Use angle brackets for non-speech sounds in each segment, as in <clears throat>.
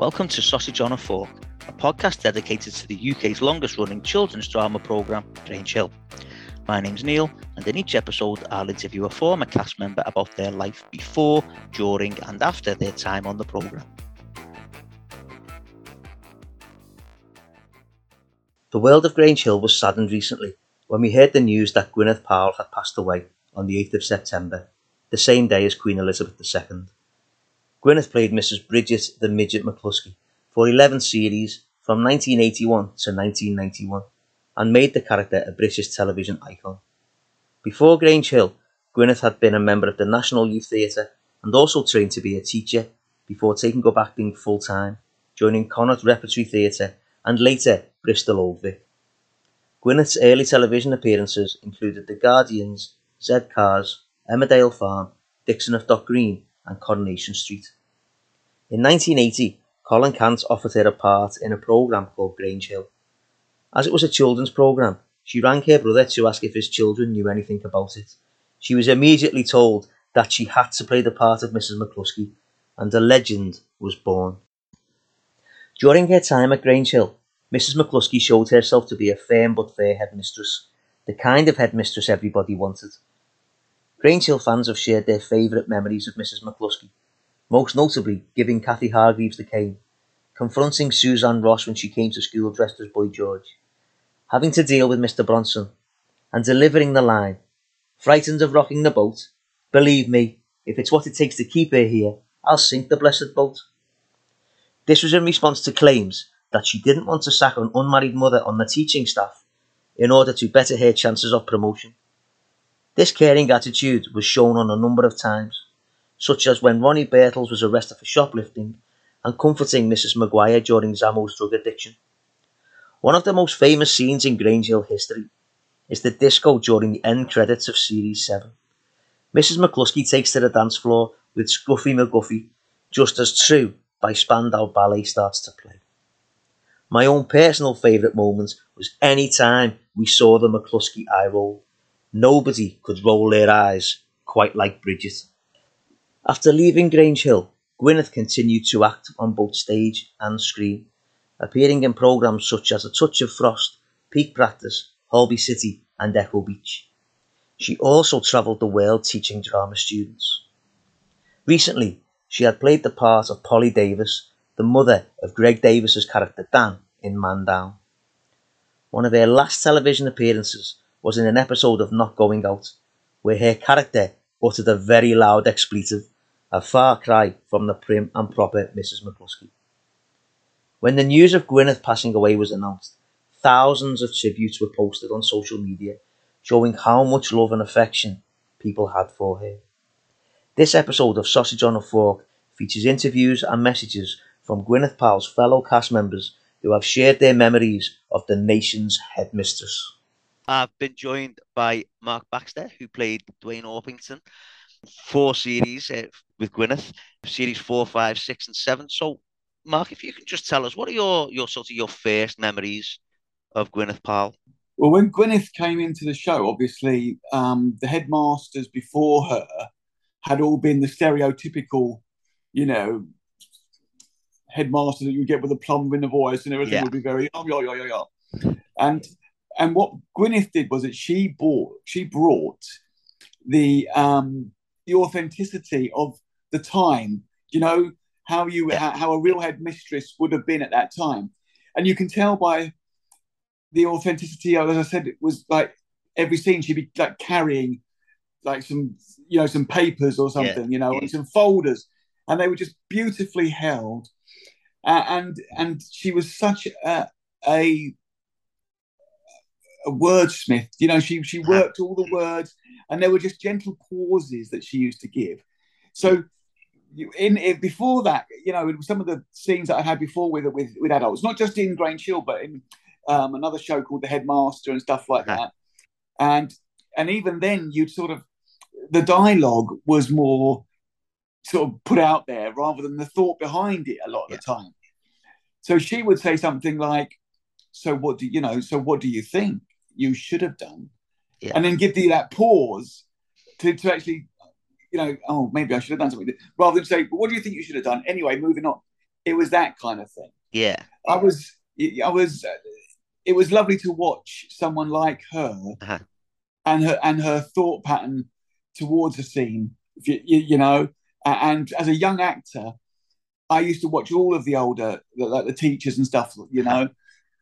Welcome to Sausage on a Fork, a podcast dedicated to the UK's longest running children's drama programme, Grange Hill. My name's Neil, and in each episode, I'll interview a former cast member about their life before, during, and after their time on the programme. The world of Grange Hill was saddened recently when we heard the news that Gwyneth Powell had passed away on the 8th of September, the same day as Queen Elizabeth II. Gwyneth played Mrs. Bridget the Midget McCluskey for 11 series from 1981 to 1991 and made the character a British television icon. Before Grange Hill, Gwyneth had been a member of the National Youth Theatre and also trained to be a teacher before taking up acting full time, joining Connaught Repertory Theatre and later Bristol Old Vic. Gwyneth's early television appearances included The Guardians, Z Cars, Emmerdale Farm, Dixon of Dock Green, and Coronation Street. In 1980, Colin Cant offered her a part in a programme called Grange Hill. As it was a children's programme, she rang her brother to ask if his children knew anything about it. She was immediately told that she had to play the part of Mrs. McCluskey, and a legend was born. During her time at Grange Hill, Mrs. McCluskey showed herself to be a firm but fair headmistress, the kind of headmistress everybody wanted. Grange Hill fans have shared their favourite memories of Mrs. McCluskey, most notably giving Kathy Hargreaves the cane, confronting Suzanne Ross when she came to school dressed as Boy George, having to deal with Mr. Bronson, and delivering the line, frightened of rocking the boat, believe me, if it's what it takes to keep her here, I'll sink the blessed boat. This was in response to claims that she didn't want to sack an unmarried mother on the teaching staff in order to better her chances of promotion. This caring attitude was shown on a number of times, such as when Ronnie Birtles was arrested for shoplifting and comforting Mrs. Maguire during Zamo's drug addiction. One of the most famous scenes in Grange Hill history is the disco during the end credits of Series 7. Mrs. McCluskey takes to the dance floor with Scruffy McGuffy, just as True by Spandau Ballet starts to play. My own personal favourite moment was any time we saw the McCluskey eye roll Nobody could roll their eyes quite like Bridget. After leaving Grange Hill, Gwyneth continued to act on both stage and screen, appearing in programmes such as A Touch of Frost, Peak Practice, Holby City, and Echo Beach. She also travelled the world teaching drama students. Recently, she had played the part of Polly Davis, the mother of Greg Davies's character Dan in Man Down. One of her last television appearances was in an episode of Not Going Out, where her character uttered a very loud expletive, a far cry from the prim and proper Mrs. McCluskey. When the news of Gwyneth passing away was announced, thousands of tributes were posted on social media showing how much love and affection people had for her. This episode of Sausage on a Fork features interviews and messages from Gwyneth Powell's fellow cast members who have shared their memories of the nation's headmistress. I've been joined by Mark Baxter, who played Duane Orpington, four series uh, with Gwyneth, series four, five, six, and seven. So, Mark, if you can just tell us, what are your your sort of your first memories of Gwyneth Powell? Well, when Gwyneth came into the show, obviously um, the headmasters before her had all been the stereotypical, you know, headmaster that you get with a plumb in the voice and everything yeah. would be very oh yeah yeah yeah yeah. And and what Gwyneth did was that she bought, she brought the um, the authenticity of the time. You know how you how, how a real headmistress would have been at that time, and you can tell by the authenticity. As I said, it was like every scene she'd be like carrying like some you know some papers or something, yeah. you know, yeah. some folders, and they were just beautifully held. Uh, and and she was such a, a a wordsmith. You know, she she worked all the words, and there were just gentle pauses that she used to give. So, in, in before that, you know, some of the scenes that I had before with with with adults, not just in Grange Hill, but in um, another show called The Headmaster and stuff like that. And and even then, you'd sort of the dialogue was more sort of put out there rather than the thought behind it a lot of yeah. the time. So she would say something like, "So what do you know? So what do you think?" You should have done, yeah. and then give you that pause to, to actually, you know, oh, maybe I should have done something, rather than say, well, what do you think you should have done? Anyway, moving on. it was that kind of thing. Yeah, I was, I was. It was lovely to watch someone like her uh-huh. and her and her thought pattern towards a scene. You, you, you, know, and as a young actor, I used to watch all of the older, like the, the teachers and stuff. You know,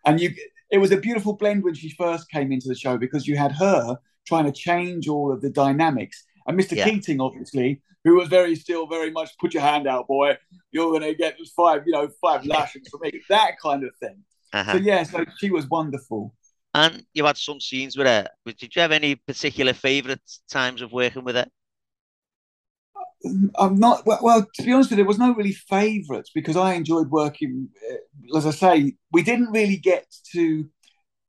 and you. It was a beautiful blend when she first came into the show because you had her trying to change all of the dynamics, and Mr. Yeah. Keating, obviously, who was very still very much put your hand out, boy. You're going to get five, you know, five lashings from me. That kind of thing. Uh-huh. So yeah, so she was wonderful. And you had some scenes with her. Did you have any particular favourite times of working with her? I'm not well, well, To be honest with you, there was no really favourites because I enjoyed working. Uh, as I say, we didn't really get to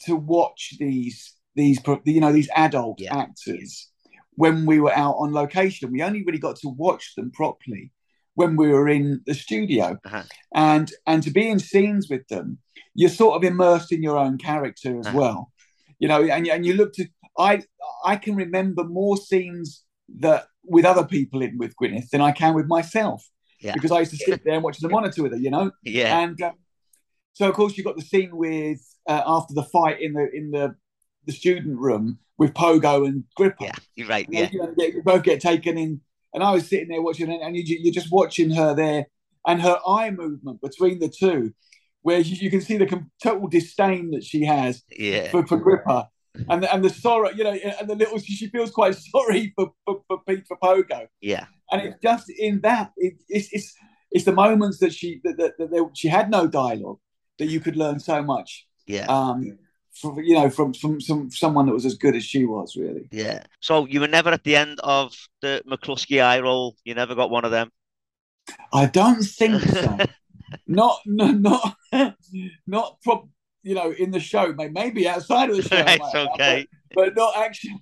to watch these these you know these adult yeah. actors when we were out on location. We only really got to watch them properly when we were in the studio, uh-huh. and and to be in scenes with them, you're sort of immersed in your own character as uh-huh. well, you know. And and you look to I I can remember more scenes that with other people in with Gwyneth than I can with myself, yeah. because I used to sit there and watch the <laughs> monitor with her, you know. Yeah. And uh, so of course you got the scene with uh, after the fight in the in the the student room with Pogo and Gripper. Yeah, you're right. And yeah, you, know, both get taken in, and I was sitting there watching, and you, you're just watching her there, and her eye movement between the two, where you, you can see the total disdain that she has yeah. for, for Gripper. And the, and the sorrow, you know, and the little she feels quite <laughs> sorry for for, for Pete for Pogo. Yeah, and it's just in that it, it's it's it's the moments that she that, that, that, she had no dialogue that you could learn so much. Yeah. Um, from you know from from some someone that was as good as she was really yeah so you were never at the end of the mccluskey eye roll you never got one of them i don't think so <laughs> not no, not <laughs> not pro- you know in the show maybe outside of the <laughs> show it's okay but, but not actually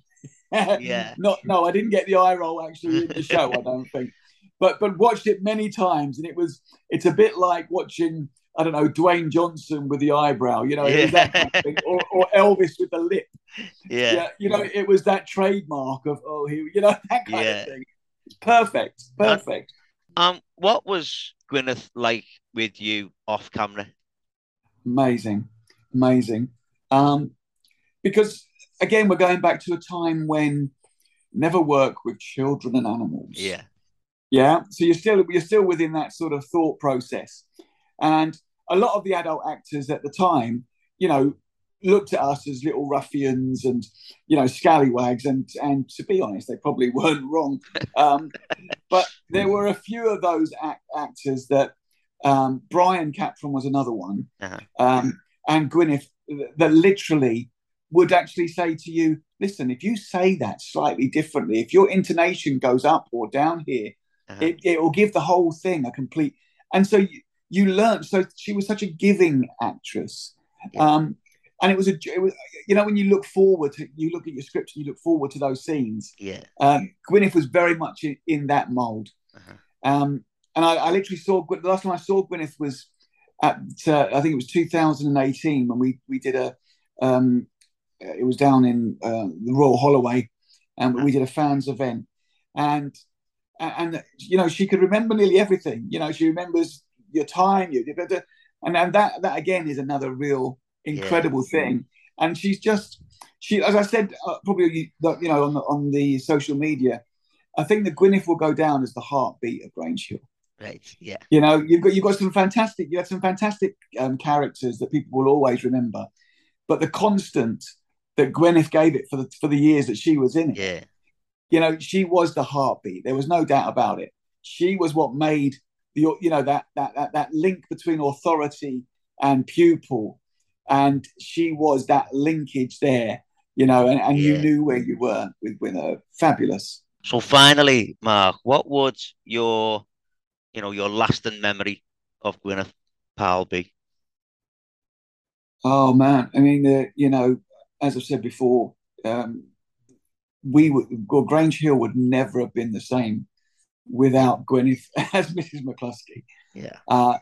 <laughs> yeah not no i didn't get the eye roll actually in the show i don't think but but watched it many times and it was it's a bit like watching I don't know, Dwayne Johnson with the eyebrow, you know, yeah. kind of or, or, Elvis with the lip. Yeah. yeah. You know, it was that trademark of, oh, he, you know, <laughs> that kind yeah. of thing. Perfect. Perfect. Um, what was Gwyneth like with you off camera? Amazing. Amazing. Um, because again, we're going back to a time when never work with children and animals. Yeah. Yeah. So you're still you're still within that sort of thought process. And a lot of the adult actors at the time, you know, looked at us as little ruffians and you know scallywags and and to be honest they probably <laughs> weren't wrong um, but there were a few of those act- actors that um, Brian Capron was another one uh-huh. um, and Gwyneth that literally would actually say to you listen if you say that slightly differently if your intonation goes up or down here uh-huh. it, it will give the whole thing a complete and so you, you learn. So she was such a giving actress. Um, and it was a, it was, you know, when you look forward to, you look at your script and you look forward to those scenes. Yeah. Um, Gwyneth was very much in, in that mold. Uh-huh. Um, and I, I, literally saw, the last time I saw Gwyneth was at, uh, I think it was 2018 when we, we did a, um, it was down in uh, the Royal Holloway and we did a fans event. And, and, you know, she could remember nearly everything. You know, she remembers your time, you and and that that again is another real incredible yeah. thing. And she's just she, as I said, uh, probably you know on the, on the social media, I think that Gwyneth will go down as the heartbeat of Grange Hill. Right. Yeah. You know, you've got you've got some fantastic you had some fantastic um, characters that people will always remember, but the constant that Gwyneth gave it for the for the years that she was in it. Yeah. You know, she was the heartbeat. There was no doubt about it. She was what made the you know that that that, that link between authority and pupil and she was that linkage there you know and, and yeah. you knew where you were with with her fabulous so finally mark what would your you know your lasting memory of gwyneth powell be oh man i mean uh, you know as i said before um we would well, grange hill would never have been the same without Gwyneth <laughs> as Mrs. McCluskey. Yeah. Uh,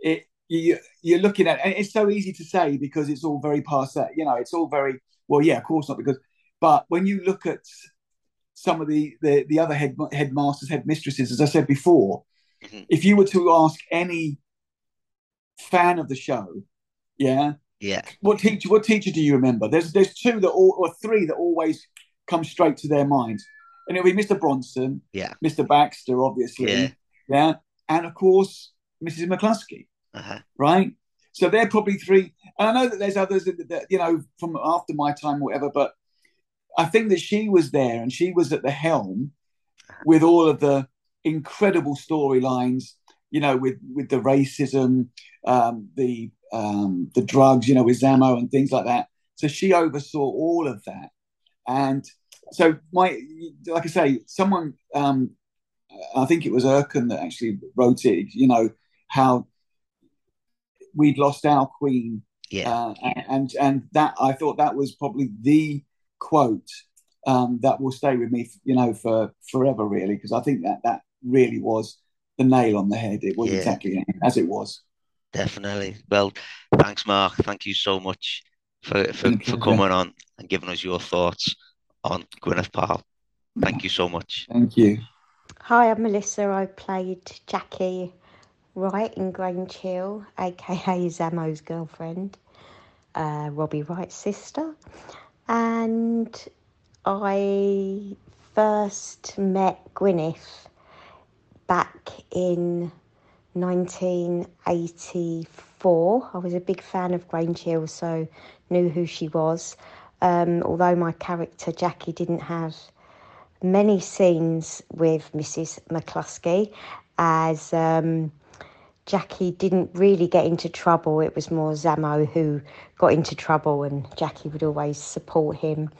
it you you're looking at and it's so easy to say because it's all very passe. You know, it's all very well. Yeah, of course not because, but when you look at some of the the, the other head headmasters, headmistresses, as I said before, mm-hmm. if you were to ask any fan of the show, yeah. Yeah. What teacher? What teacher do you remember? There's there's two that all or three that always come straight to their mind, and it'll be Mr. Bronson, Yeah. Mr. Baxter, obviously, Yeah. yeah, and of course Mrs. McCluskey, Uh-huh. right? So they're probably three. And I know that there's others that, that you know from after my time, or whatever. But I think that she was there and she was at the helm with all of the incredible storylines. You know, with with the racism, um, the um, the drugs, you know, with Zamo and things like that. So she oversaw all of that, and so my, like I say, someone, um, I think it was Erkan that actually wrote it. You know how we'd lost our queen, Yeah. uh, and and that I thought that was probably the quote um, that will stay with me, you know, for forever, really, because I think that that really was the nail on the head. It was Yeah. exactly as it was. Definitely. Well, thanks, Mark. Thank you so much for for, for coming on and giving us your thoughts on Gwyneth Paltrow. Thank you so much. Thank you. Hi, I'm Melissa. I played Jackie Wright in Grange Hill, aka Zamo's girlfriend, uh, Robbie Wright's sister. And I first met Gwyneth back in 1984. I was a big fan of Grange Hill, so knew who she was. Um, although my character Jackie didn't have many scenes with Mrs. McCluskey, as um, Jackie didn't really get into trouble. It was more Zamo who got into trouble, and Jackie would always support him.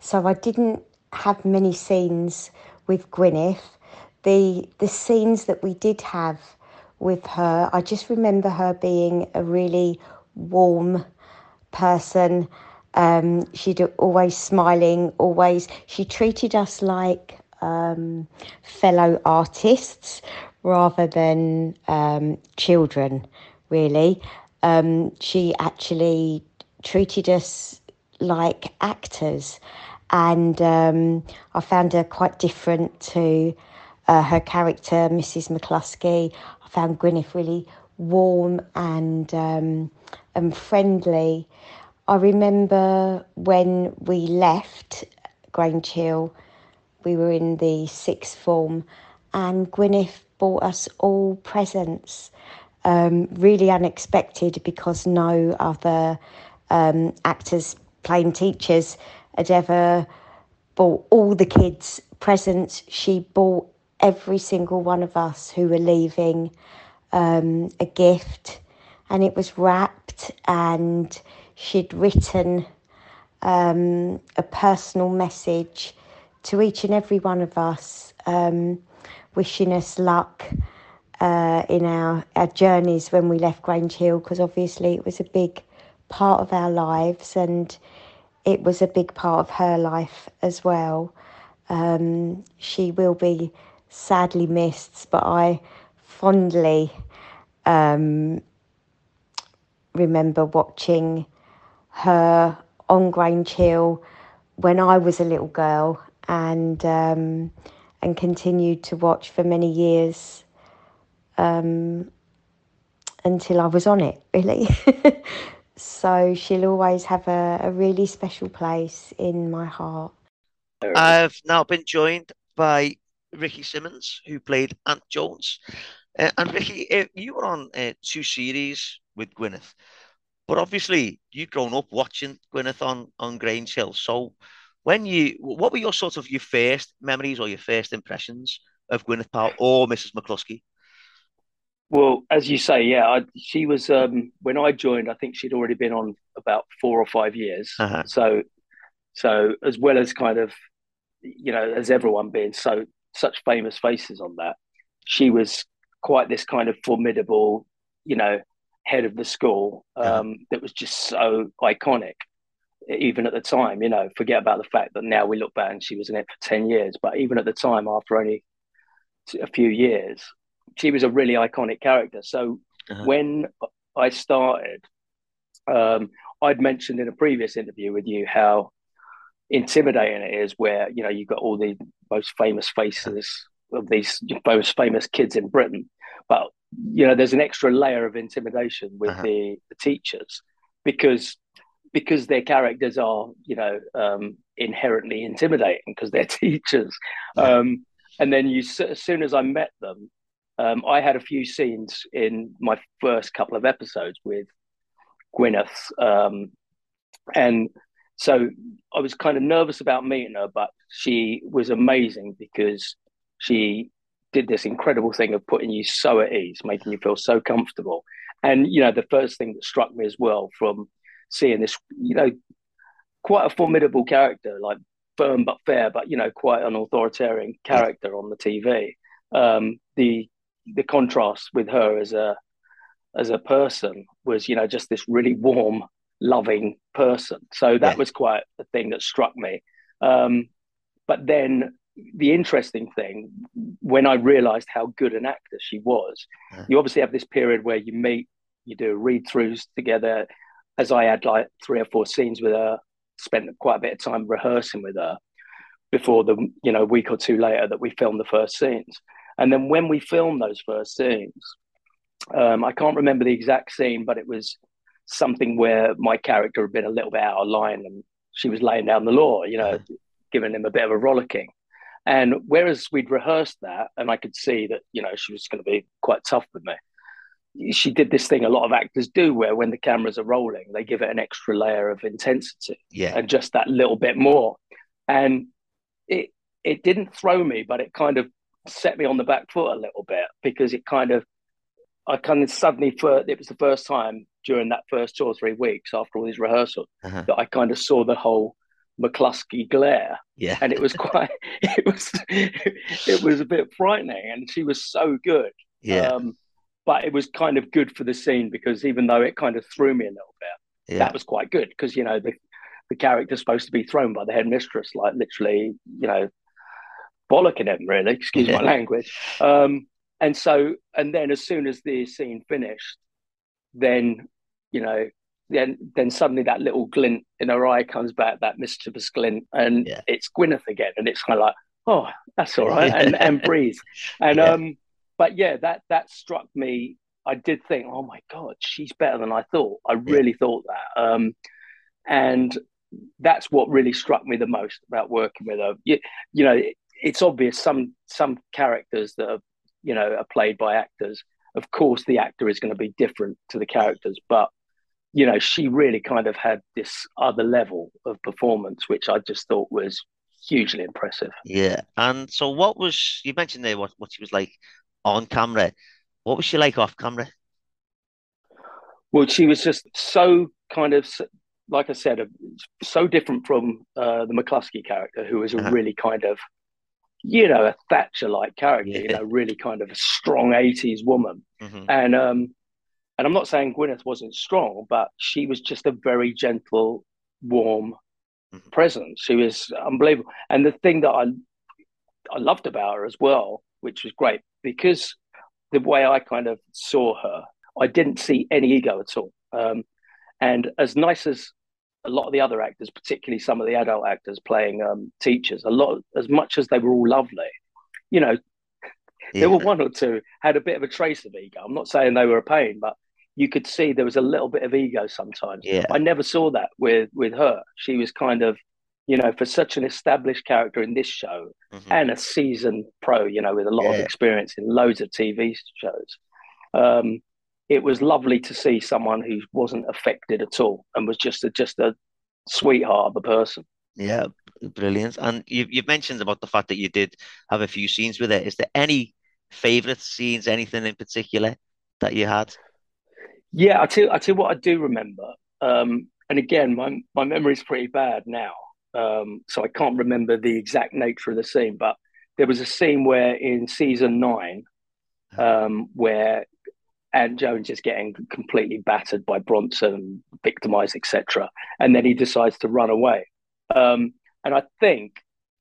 So I didn't have many scenes with Gwyneth. The the scenes that we did have with her, I just remember her being a really warm person. Um, she'd always smiling, always. She treated us like um, fellow artists rather than um, children, really. Um, she actually treated us like actors, and um, I found her quite different to uh, her character, Mrs. McCluskey. I found Gwyneth really warm and um, and friendly. I remember when we left Grange Hill, we were in the sixth form, and Gwyneth bought us all presents. Um, really unexpected because no other um, actors playing teachers had ever bought all the kids presents. She bought every single one of us who were leaving um, a gift, and it was wrapped, and she'd written um, a personal message to each and every one of us, um, wishing us luck uh, in our, our journeys when we left Grange Hill, because obviously it was a big part of our lives and it was a big part of her life as well. Um, she will be sadly missed, but I fondly um, remember watching her on Grange Hill when I was a little girl and um, and continued to watch for many years um, until I was on it, really. <laughs> so she'll always have a, a really special place in my heart. I've now been joined by Ricky Simmonds, who played Ant Jones. Uh, and Ricky, uh, you were on uh, two series with Gwyneth, but obviously you'd grown up watching Gwyneth on on Grange Hill. So, when you, what were your sort of your first memories or your first impressions of Gwyneth Paltrow or Mrs. McCluskey? Well, as you say, yeah, I, she was um, when I joined. I think she'd already been on about four or five years. Uh-huh. So, so as well as kind of, you know, as everyone being so such famous faces on that, she was quite this kind of formidable, you know, head of the school um, Uh-huh. that was just so iconic. Even at the time, you know, forget about the fact that now we look back and she was in it for ten years, but even at the time, after only a few years, she was a really iconic character. So Uh-huh. when I started, um, I'd mentioned in a previous interview with you how intimidating it is, where you know you've got all the most famous faces of these most famous kids in Britain, but you know, there's an extra layer of intimidation with uh-huh. the, the teachers because because their characters are, you know, um, inherently intimidating because they're <laughs> teachers. Yeah. Um, and then you, as soon as I met them, um, I had a few scenes in my first couple of episodes with Gwyneth, um, and so I was kind of nervous about meeting her, but she was amazing because she did this incredible thing of putting you so at ease, making you feel so comfortable. And you know, the first thing that struck me as well from seeing this, you know, quite a formidable character, like firm but fair, but you know, quite an authoritarian character on the TV. Um, the the contrast with her as a as a person was, you know, just this really warm, loving person. So that yeah. was quite a thing that struck me. Um, but then the interesting thing, when I realized how good an actor she was, yeah. you obviously have this period where you meet, you do read throughs together. As I had like three or four scenes with her, spent quite a bit of time rehearsing with her before the you know week or two later that we filmed the first scenes. And then when we filmed those first scenes, um, I can't remember the exact scene, but it was something where my character had been a little bit out of line and she was laying down the law, you know, giving him a bit of a rollicking. And whereas we'd rehearsed that, and I could see that, you know, she was going to be quite tough with me, she did this thing a lot of actors do where when the cameras are rolling, they give it an extra layer of intensity yeah. and just that little bit more. And it, it didn't throw me, but it kind of set me on the back foot a little bit because it kind of I kind of suddenly for it was the first time during that first two or three weeks after all these rehearsals uh-huh. that I kind of saw the whole McCluskey glare. Yeah. And it was quite <laughs> it was it was a bit frightening and she was so good. Yeah. Um, but it was kind of good for the scene because even though it kind of threw me a little bit, yeah. that was quite good because you know the the character's supposed to be thrown by the headmistress, like literally, you know, bollocking him, really, excuse yeah. my language. Um, and so, and then as soon as the scene finished, then, you know, then then suddenly that little glint in her eye comes back, that mischievous glint, and yeah. it's Gwyneth again, and it's kind of like, oh, that's all right, and and <laughs> breathe, and yeah. um, but yeah, that that struck me. I did think, oh my god, she's better than I thought. I really yeah. thought that, um, and that's what really struck me the most about working with her. You, you know, it's obvious some some characters that are you know are played by actors of course the actor is going to be different to the characters but you know she really kind of had this other level of performance which i just thought was hugely impressive. Yeah and so what was you mentioned there what, what she was like on camera. What was she like off camera? Well she was just so kind of like i said so different from uh, the mccluskey character who was a uh-huh. really kind of you know, a Thatcher like character, yeah. you know, really kind of a strong 80s woman. Mm-hmm. And um and I'm not saying Gwyneth wasn't strong, but she was just a very gentle, warm mm-hmm. presence. She was unbelievable. And the thing that I I loved about her as well, which was great, because the way I kind of saw her, I didn't see any ego at all. Um, and as nice as a lot of the other actors, particularly some of the adult actors playing um, teachers, a lot as much as they were all lovely, you know, yeah. <laughs> there were one or two had a bit of a trace of ego. I'm not saying they were a pain, but you could see there was a little bit of ego sometimes. Yeah. I never saw that with with her. She was kind of, you know, for such an established character in this show mm-hmm. and a seasoned pro, you know, with a lot yeah. of experience in loads of TV shows. Um, it was lovely to see someone who wasn't affected at all and was just a, just a sweetheart of a person. Yeah, brilliant. And you, you've mentioned about the fact that you did have a few scenes with it. Is there any favorite scenes, anything in particular that you had? Yeah, I tell I tell you what I do remember. Um, and again, my my memory is pretty bad now, um, so I can't remember the exact nature of the scene. But there was a scene where in season nine, um, where Ant Jones is getting completely battered by Bronson, victimized, etc. And then he decides to run away. Um, and I think,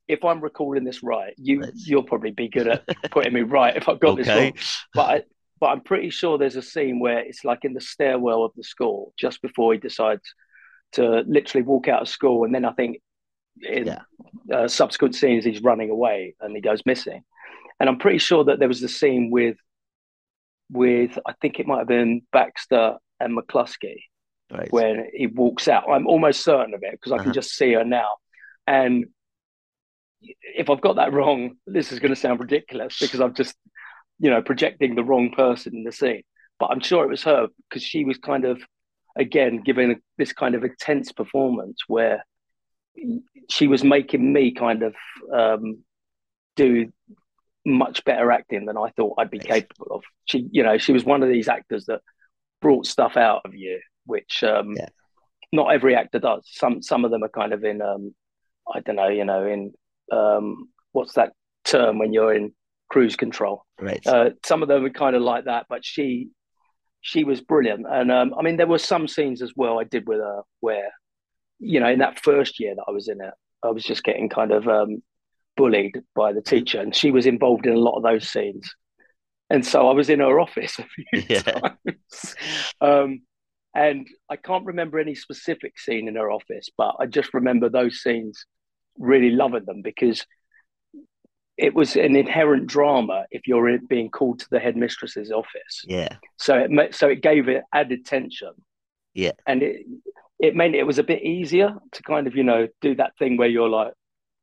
if I'm recalling this right, you you'll probably be good at putting me right if I've got okay. this wrong. But I, but I'm pretty sure there's a scene where it's like in the stairwell of the school just before he decides to literally walk out of school, and then I think in yeah. uh, subsequent scenes he's running away and he goes missing. And I'm pretty sure that there was the scene with with I think it might have been Baxter and McCluskey Right. when he walks out. I'm almost certain of it because I Uh-huh. can just see her now. And if I've got that wrong, this is going to sound ridiculous because I'm just, you know, projecting the wrong person in the scene. But I'm sure it was her because she was kind of, again, giving this kind of intense performance where she was making me kind of um, do much better acting than I thought I'd be capable of. She, you know, she was one of these actors that brought stuff out of you, which um, Yeah. not every actor does. Some some of them are kind of in, um, I don't know, you know, in um, what's that term when you're in cruise control? Right. Uh, some of them are kind of like that, but she she was brilliant. And um, I mean, there were some scenes as well I did with her where, you know, in that first year that I was in it, I was just getting kind of um, bullied by the teacher, and she was involved in a lot of those scenes. And so I was in her office a few <laughs> Yeah. times. Um, and I can't remember any specific scene in her office, but I just remember those scenes really loving them because it was an inherent drama if you're being called to the headmistress's office. yeah. So it so it gave it added tension. Yeah. and it it meant it was a bit easier to kind of you know do that thing where you're like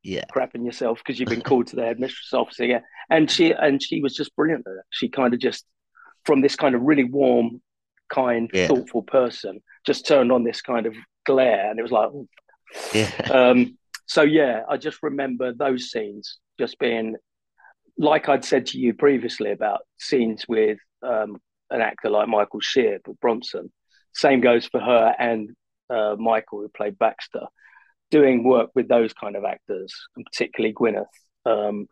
Yeah. crapping yourself because you've been called to the headmistress office again. And she and she was just brilliant. She kind of just from this kind of really warm, kind, Yeah. thoughtful person, just turned on this kind of glare, and it was like, "Ooh." Yeah. <laughs> um, so yeah, I just remember those scenes just being like I'd said to you previously about scenes with um, an actor like Michael Sheard or Bronson. Same goes for her and uh, Michael, who played Baxter. Doing work with those kind of actors, and particularly Gwyneth, um,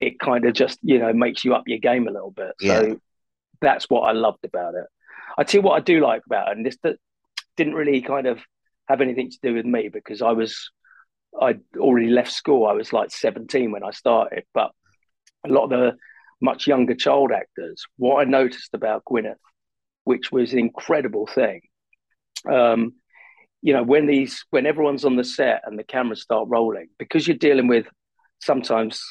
it kind of just you know makes you up your game a little bit. So that's what I loved about it. I tell you what I do like about it, and this that didn't really kind of have anything to do with me because I was I'd already left school. I was like 17 when I started, but a lot of the much younger child actors, what I noticed about Gwyneth, which was an incredible thing, um, you know, when these when everyone's on the set and the cameras start rolling, because you're dealing with sometimes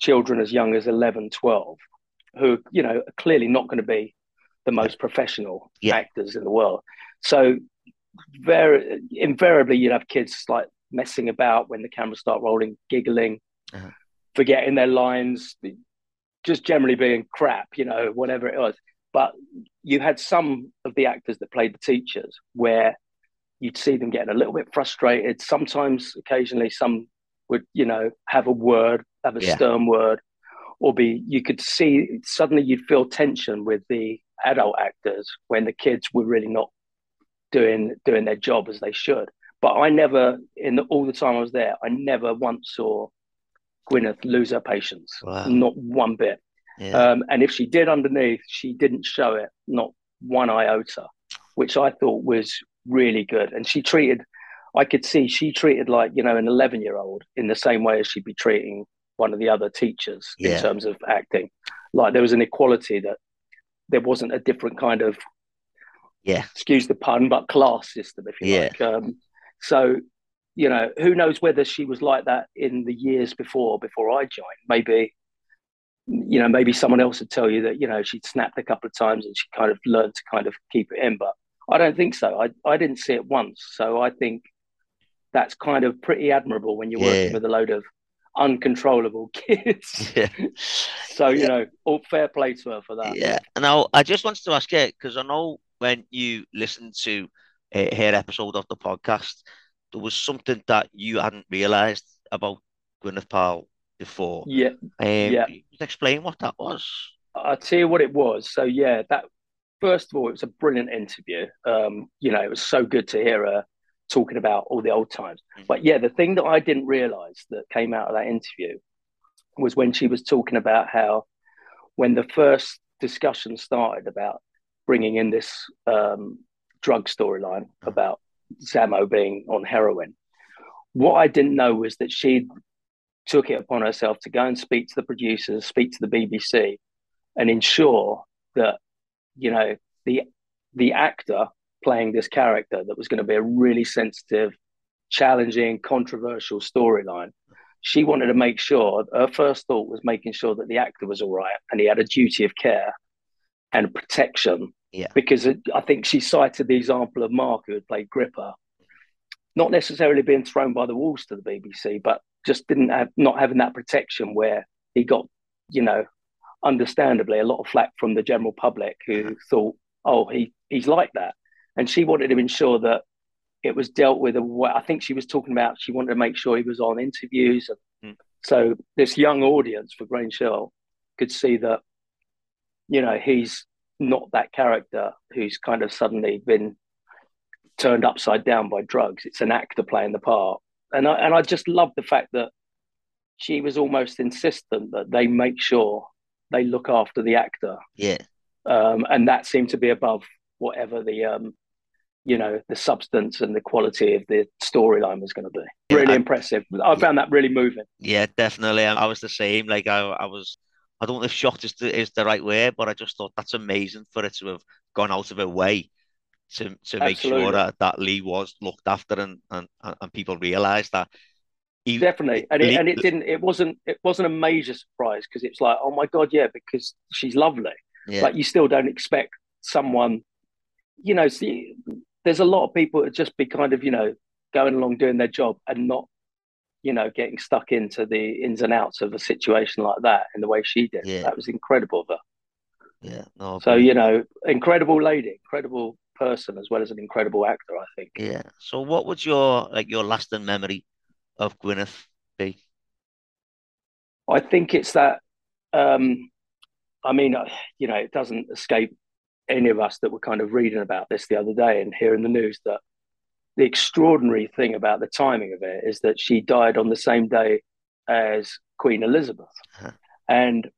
children as young as 11, 12, who you know are clearly not going to be the most professional Yeah. actors in the world. So very invariably you'd have kids like messing about when the cameras start rolling, giggling, Uh-huh. forgetting their lines, just generally being crap, you know, whatever it was. But you had some of the actors that played the teachers where you'd see them getting a little bit frustrated. Sometimes, occasionally, some would, you know, have a word, have a Yeah. stern word, or be, you could see suddenly you'd feel tension with the adult actors when the kids were really not doing doing their job as they should. But I never, in the, all the time I was there, I never once saw Gwyneth lose her patience, Wow. not one bit. Yeah. Um, and if she did underneath, she didn't show it, not one iota, which I thought was really good. And she treated, I could see she treated like, you know, an 11 year old in the same way as she'd be treating one of the other teachers Yeah. in terms of acting. Like there was an equality that there wasn't a different kind of, yeah. excuse the pun, but class system, if you Yeah. like. Um, so, you know, who knows whether she was like that in the years before, before I joined. Maybe you know, maybe someone else would tell you that, you know, she'd snapped a couple of times and she kind of learned to kind of keep it in. But I don't think so. I, I didn't see it once. So I think that's kind of pretty admirable when you're Yeah. working with a load of uncontrollable <laughs> kids. Yeah. <laughs> so, you Yeah. know, all fair play to her for that. Yeah. Now, I just wanted to ask you because I know when you listened to uh, her episode of the podcast, there was something that you hadn't realised about Gwyneth Paltrow before. Yeah. Um, Yeah. can you Just explain what that was. I'll tell you what it was. So yeah, that first of all, it was a brilliant interview. Um, you know, it was so good to hear her talking about all the old times. Mhm. But yeah, the thing that I didn't realize that came out of that interview was when she was talking about how when the first discussion started about bringing in this um, drug storyline about Zamo being on heroin, what I didn't know was that she took it upon herself to go and speak to the producers, speak to the BBC, and ensure that you know the the actor playing this character that was going to be a really sensitive, challenging, controversial storyline. She wanted to make sure her first thought was making sure that the actor was all right and he had a duty of care and protection. Yeah. Because it, I think she cited the example of Mark, who had played Gripper, not necessarily being thrown by the walls to the BBC, but just didn't have not having that protection where he got, you know, understandably a lot of flack from the general public who thought, oh, he he's like that, and she wanted to ensure that it was dealt with a. I think she was talking about she wanted to make sure he was on interviews, and mm. so this young audience for Grange Hill could see that, you know, he's not that character who's kind of suddenly been turned upside down by drugs. It's an actor playing the part, and I and I just love the fact that she was almost insistent that they make sure they look after the actor. Yeah, um, and that seemed to be above whatever the um, you know the substance and the quality of the storyline was going to be. Yeah, really I, impressive. I found that really moving. Yeah, definitely. I was the same. Like I, I was I don't know if shocked is the, is the right way, but I just thought that's amazing for it to have gone out of her way to to make sure that, that Lee was looked after and and, and people realised that. He, Definitely, and it, and it didn't. It wasn't. It wasn't a major surprise because it's like, oh my god, yeah, because she's lovely. Yeah. Like you still don't expect someone, you know. See, there's a lot of people that just be kind of, you know, going along doing their job and not you know, getting stuck into the ins and outs of a situation like that in the way she did. Yeah. That was incredible of her. Yeah. No, so, you know, incredible lady, incredible person as well as an incredible actor, I think. Yeah. So what was your like your lasting memory of Gwyneth be? I think it's that um I mean, uh, you know, it doesn't escape any of us that were kind of reading about this the other day and hearing the news that the extraordinary thing about the timing of it is that she died on the same day as Queen Elizabeth. Uh-huh. And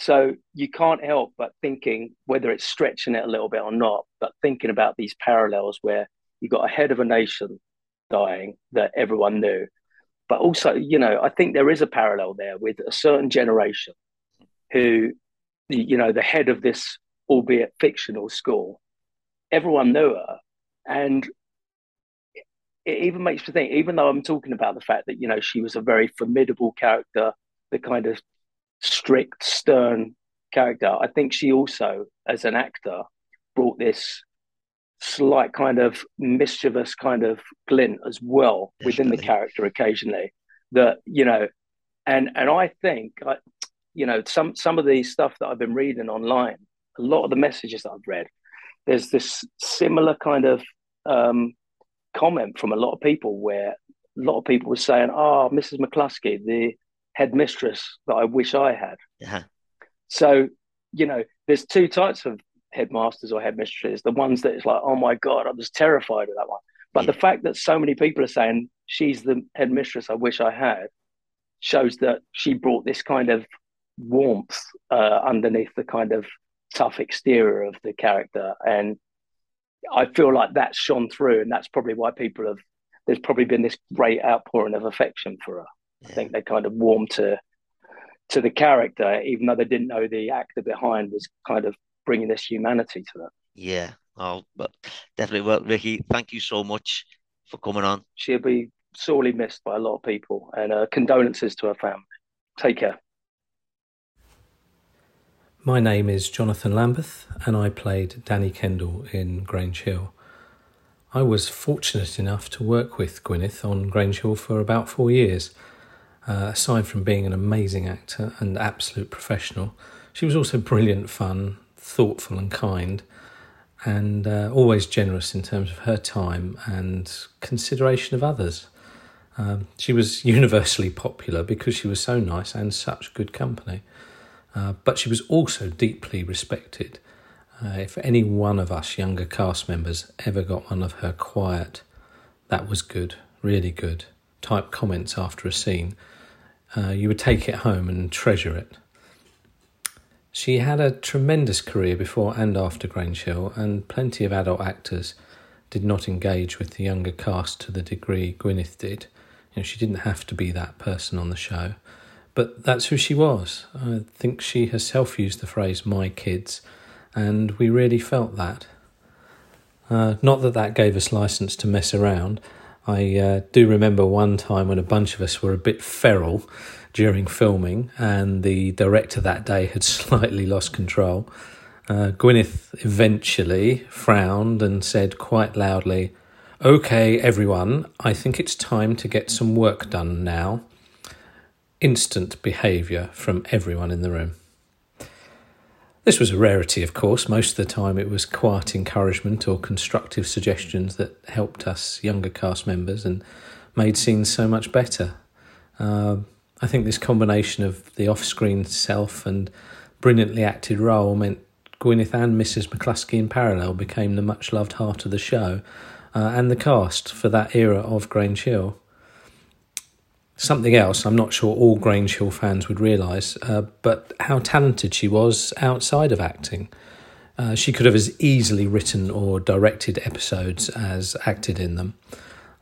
so you can't help but thinking, whether it's stretching it a little bit or not, but thinking about these parallels where you got a head of a nation dying that everyone knew. But also, you know, I think there is a parallel there with a certain generation who, you know, the head of this, albeit fictional school, everyone knew her. And it even makes me think, even though I'm talking about the fact that, you know, she was a very formidable character, the kind of strict, stern character, I think she also, as an actor, brought this slight kind of mischievous kind of glint as well within the character occasionally that you know and and i think I, you know some some of the stuff that i've been reading online a lot of the messages that i've read there's this similar kind of um comment from a lot of people where a lot of people were saying, "Oh, Mrs. McCluskey, the headmistress that I wish I had." Yeah. So you know, there's two types of headmasters or headmistresses. The ones that it's like, "Oh my god, I was terrified of that one." But yeah. the fact that so many people are saying she's the headmistress I wish I had shows that she brought this kind of warmth uh, underneath the kind of tough exterior of the character and I feel like that's shone through, and that's probably why people have. There's probably been this great outpouring of affection for her. Yeah. I think they kind of warmed to to the character, even though they didn't know the actor behind was kind of bringing this humanity to them. Yeah, oh, but definitely. Well, Ricky, thank you so much for coming on. She'll be sorely missed by a lot of people, and uh, condolences to her family. Take care. My name is Jonathan Lambeth, and I played Danny Kendall in Grange Hill. I was fortunate enough to work with Gwyneth on Grange Hill for about four years. Uh, aside from being an amazing actor and absolute professional, she was also brilliant fun, thoughtful, and kind, and uh, always generous in terms of her time and consideration of others. Um, she was <laughs> universally popular because she was so nice and such good company. Uh, but she was also deeply respected. Uh, if any one of us younger cast members ever got one of her quiet, that was good, really good, type comments after a scene, uh, you would take it home and treasure it. She had a tremendous career before and after Grange Hill, and plenty of adult actors did not engage with the younger cast to the degree Gwyneth did. You know, she didn't have to be that person on the show. But that's who she was. I think she herself used the phrase my kids, and we really felt that. Uh, not that that gave us license to mess around. I uh, do remember one time when a bunch of us were a bit feral during filming, and the director that day had <laughs> slightly lost control. Uh, Gwyneth eventually frowned and said quite loudly, Okay, everyone, I think it's time to get some work done now. Instant behaviour from everyone in the room. This was a rarity, of course. Most of the time, it was quiet encouragement or constructive suggestions that helped us younger cast members and made scenes so much better. Uh, I think this combination of the off screen self and brilliantly acted role meant Gwyneth and Mrs. McCluskey in parallel became the much loved heart of the show uh, and the cast for that era of Grange Hill. Something else I'm not sure all Grange Hill fans would realise, uh, but how talented she was outside of acting. Uh, she could have as easily written or directed episodes as acted in them.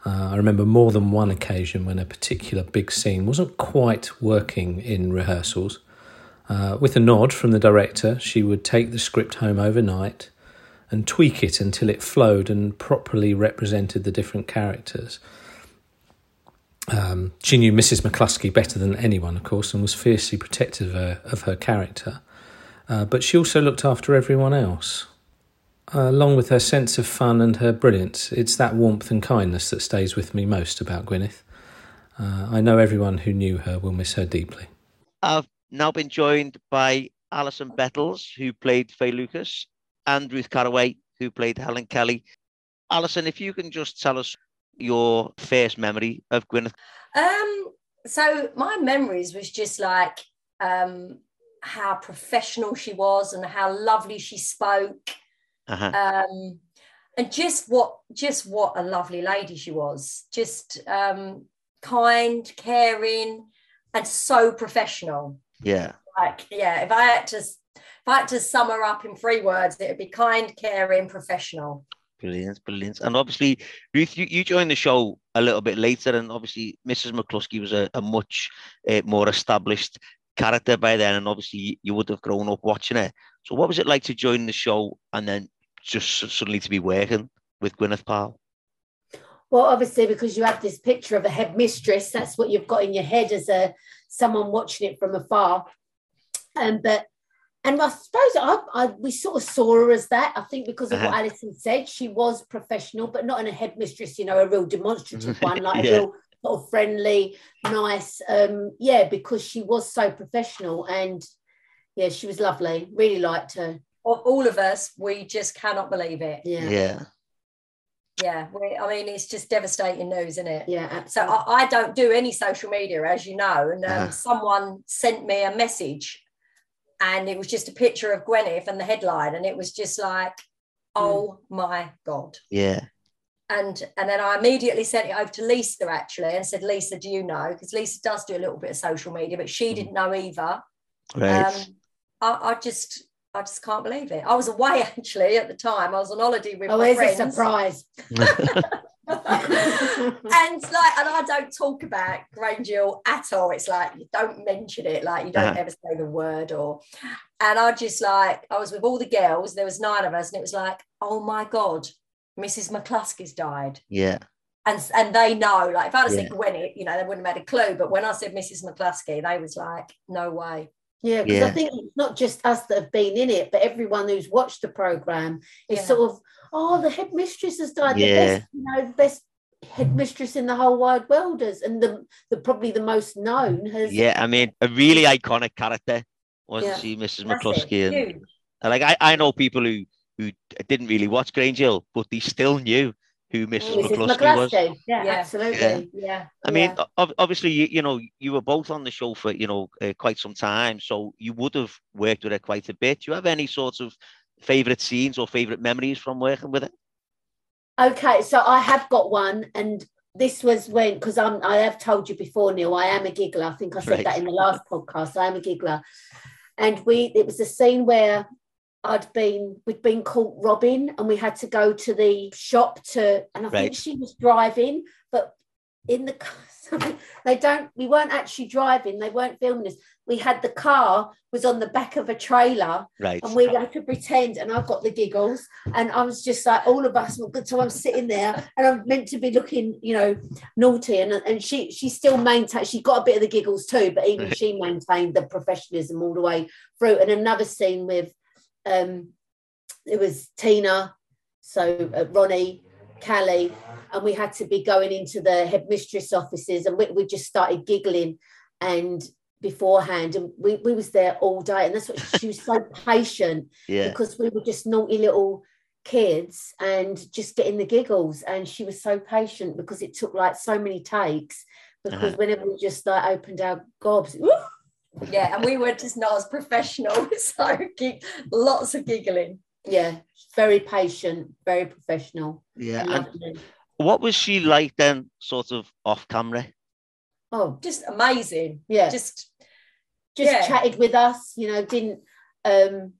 Uh, I remember more than one occasion when a particular big scene wasn't quite working in rehearsals. Uh, with a nod from the director, she would take the script home overnight and tweak it until it flowed and properly represented the different characters. Um, she knew Mrs. McCluskey better than anyone, of course, and was fiercely protective of her, of her character. Uh, but she also looked after everyone else. Uh, along with her sense of fun and her brilliance, it's that warmth and kindness that stays with me most about Gwyneth. Uh, I know everyone who knew her will miss her deeply. I've now been joined by Alison Bettles, who played Faye Lucas, and Ruth Carraway, who played Helen Kelly. Alison, if you can just tell us your first memory of Gwyneth. Um, so my memories was just like um, how professional she was and how lovely she spoke. Uh-huh. Um, and just what just what a lovely lady she was just um kind caring and so professional Yeah. like yeah if i had to if i had to sum her up in three words it would be kind caring professional Brilliant, brilliant. And obviously, Ruth, you, you joined the show a little bit later, and obviously, Mrs. McCluskey was a, a much uh, more established character by then, and obviously, you would have grown up watching it. So, what was it like to join the show and then just suddenly to be working with Gwyneth Powell? Well, obviously, because you have this picture of a headmistress, that's what you've got in your head as a someone watching it from afar. Um, but and I suppose I, I we sort of saw her as that. I think because of what Uh-huh. Alison said, she was professional, but not in a headmistress, you know, a real demonstrative <laughs> one, like Yeah. a real sort of friendly, nice. Um, yeah, because she was so professional and yeah, she was lovely. Really liked her. Of all of us we just cannot believe it Yeah, yeah, Yeah. yeah we, i mean it's just devastating news isn't it Yeah. so. I, I don't do any social media as you know and um, Uh-huh. someone sent me a message and it was just a picture of gwyneth and the headline and it was just like oh my god Yeah. and and then I immediately sent it over to Lisa actually and said, Lisa, do you know? Because Lisa does do a little bit of social media, but she didn't know either. Right. Um, I, I just I just can't believe it. I was away <laughs> actually at the time. I was on holiday with oh, my here's friends. a surprise. <laughs> and like, and I don't talk about Grange Hill at all. It's like you don't mention it, like you don't Uh-huh. ever say the word or. And I just like I was with all the girls. There was nine of us, and it was like, oh my god, Mrs. McCluskey's died yeah. and and they know like if I'd have Yeah. said Gwyneth, you know, they wouldn't have had a clue. But when I said Mrs. McCluskey, they was like, no way. Yeah, because Yeah. I think it's not just us that have been in it, but everyone who's watched the program is Yeah. sort of, oh, the headmistress has died. Yeah. The best, you know, best headmistress in the whole wide world has, and the the probably the most known has. Yeah. I mean, a really iconic character, wasn't Yeah. she, Mrs. That's McCluskey? And, and, like, I, I know people who, who didn't really watch Grange Hill, but they still knew who Mrs. Mrs. McCluskey was. Yeah, Yeah. absolutely. Yeah. I mean, Yeah. obviously, you, you know, you were both on the show for, you know, uh, quite some time. So you would have worked with her quite a bit. Do you have any sorts of favorite scenes or favorite memories from working with her? Okay, so I have got one, and this was when because I'm I have told you before, Neil, I am a giggler. I think I said Right. that in the last podcast. I am a giggler, and we it was a scene where I'd been we'd been caught robbing, and we had to go to the shop to, and I Right. think she was driving, but in the car, <laughs> they don't. We weren't actually driving. They weren't filming us. We had the car was on the back of a trailer, Right. and we had to pretend, and I've got the giggles, and I was just like, all of us were good. So I'm sitting there, and I'm meant to be looking, you know, naughty, and and she she still maintained. She got a bit of the giggles too, but even she maintained the professionalism all the way through. And another scene with um it was Tina, so uh, Ronnie, Callie, and we had to be going into the headmistress offices, and we, we just started giggling and beforehand, and we, we was there all day, and that's what she was so <laughs> patient Yeah. because we were just naughty little kids and just getting the giggles, and she was so patient because it took like so many takes because Uh-huh. whenever we just like opened our gobs, Yeah, and we were just not as professional, <laughs> so gig- lots of giggling. yeah, very patient, very professional. Yeah. And what was she like then, sort of off camera? Oh, Just amazing. yeah. Just just Yeah. chatted with us, you know, didn't um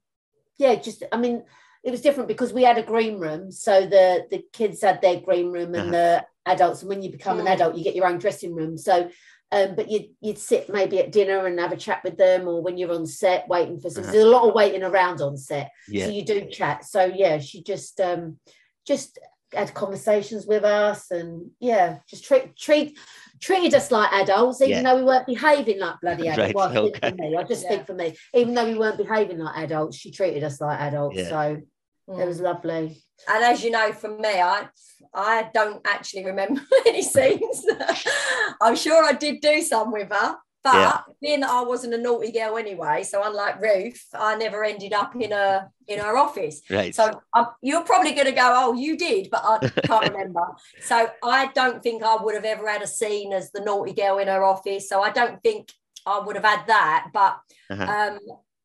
yeah, just I mean, it was different because we had a green room. So the the kids had their green room and the adults, and when you become an Mm. adult, you get your own dressing room. So um, but you'd you'd sit maybe at dinner and have a chat with them, or when you're on set waiting for some. Uh-huh. There's a lot of waiting around on set, Yeah. so you do chat. So yeah, she just um just had conversations with us, and yeah, just treat treat treated us like adults, even Yeah. though we weren't behaving like bloody <laughs> adults. Right, Well, I okay. me. I just Yeah. speak for me. Even though we weren't behaving like adults, she treated us like adults. Yeah. So it was lovely. and as you know from me, I I don't actually remember <laughs> any scenes. <laughs> I'm sure I did do some with her, but Yeah. being that I wasn't a naughty girl anyway, so unlike Ruth, I never ended up in a in her office. Right. So um, you're probably going to go, oh, you did, but I <laughs> can't remember. So I don't think I would have ever had a scene as the naughty girl in her office. So I don't think I would have had that. But Uh-huh. um,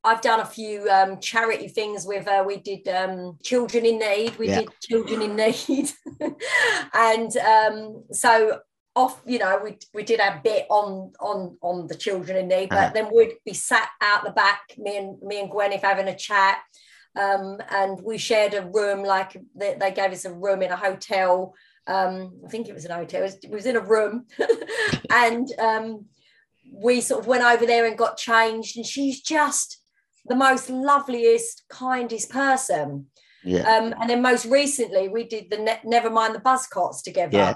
I've done a few um, charity things with her. We did um, Children in Need. We Yeah. did Children in Need, <laughs> and um, so off. You know, we we did our bit on on on the Children in Need, but Uh-huh. then we'd be sat out the back, me and me and Gwyneth having a chat. Um, and we shared a room, like they, they gave us a room in a hotel. Um, I think it was an hotel. It was, it was in a room, <laughs> and um, we sort of went over there and got changed. And she's just the most loveliest, kindest person. yeah. Um, and then most recently, we did the ne- Never Mind the Buzzcocks together. Yeah.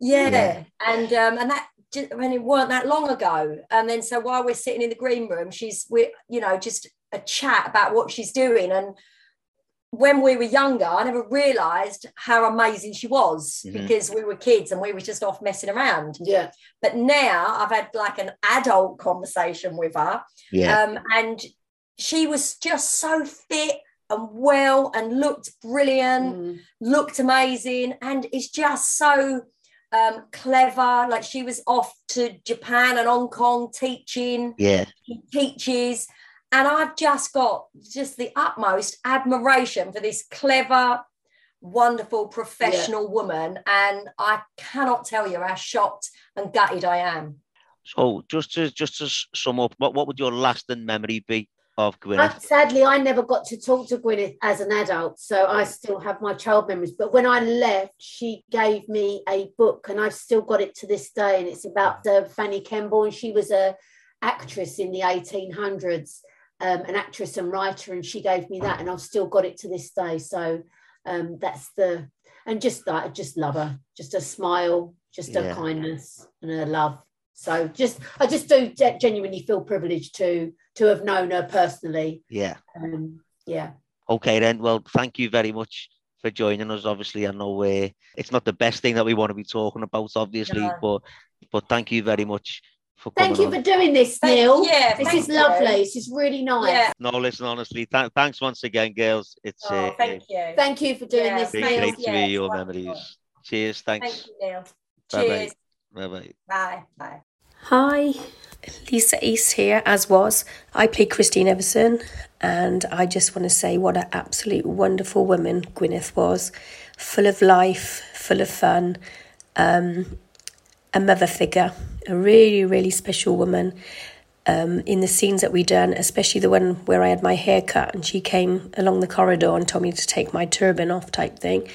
Yeah. Yeah. And um, and that just, I mean, it weren't that long ago. And then so while we're sitting in the green room, she's we you know just a chat about what she's doing. And when we were younger, I never realised how amazing she was Mhm. because we were kids and we were just off messing around. Yeah. But now I've had like an adult conversation with her yeah. um, and she was just so fit and well and looked brilliant, Mm. looked amazing, and is just so um, clever. Like she was off to Japan and Hong Kong teaching, yeah. she teaches, and I've just got just the utmost admiration for this clever, wonderful, professional woman, and I cannot tell you how shocked and gutted I am. So just to just to sum up, what, what would your lasting memory be of Gwyneth? sadly, I never got to talk to Gwyneth as an adult, so I still have my child memories. But when I left, she gave me a book, and I've still got it to this day. And it's about uh, Fanny Kemble, and she was a actress in the 1800s, um, an actress and writer, and she gave me that, and I've still got it to this day. So um, that's the and just that, I just love her, just a smile, just Yeah. her kindness and her love. So just, I just do ge- genuinely feel privileged to to have known her personally. Yeah. Um, yeah, Okay then. Well, thank you very much for joining us. Obviously, I know uh, it's not the best thing that we want to be talking about, obviously, No. but but thank you very much for thank you on. for doing this, Thank- Neil. yeah, this thank is you. lovely. This is really nice. Yeah. No, listen, honestly, th- thanks once again, girls. It's Oh, uh, thank you. Thank you for doing Yeah, this, been thanks. Neil. great to Yeah, hear your wonderful. memories. Cheers. Thanks. Thank you, Neil. Bye-bye. Cheers. Bye bye. Bye. Bye. Hi, Lisa East here, as was. I play Christine Everson, and I just want to say what an absolute wonderful woman Gwyneth was. Full of life, full of fun, um, a mother figure, a really, really special woman. Um, in the scenes that we done, especially the one where I had my hair cut and she came along the corridor and told me to take my turban off, type thing.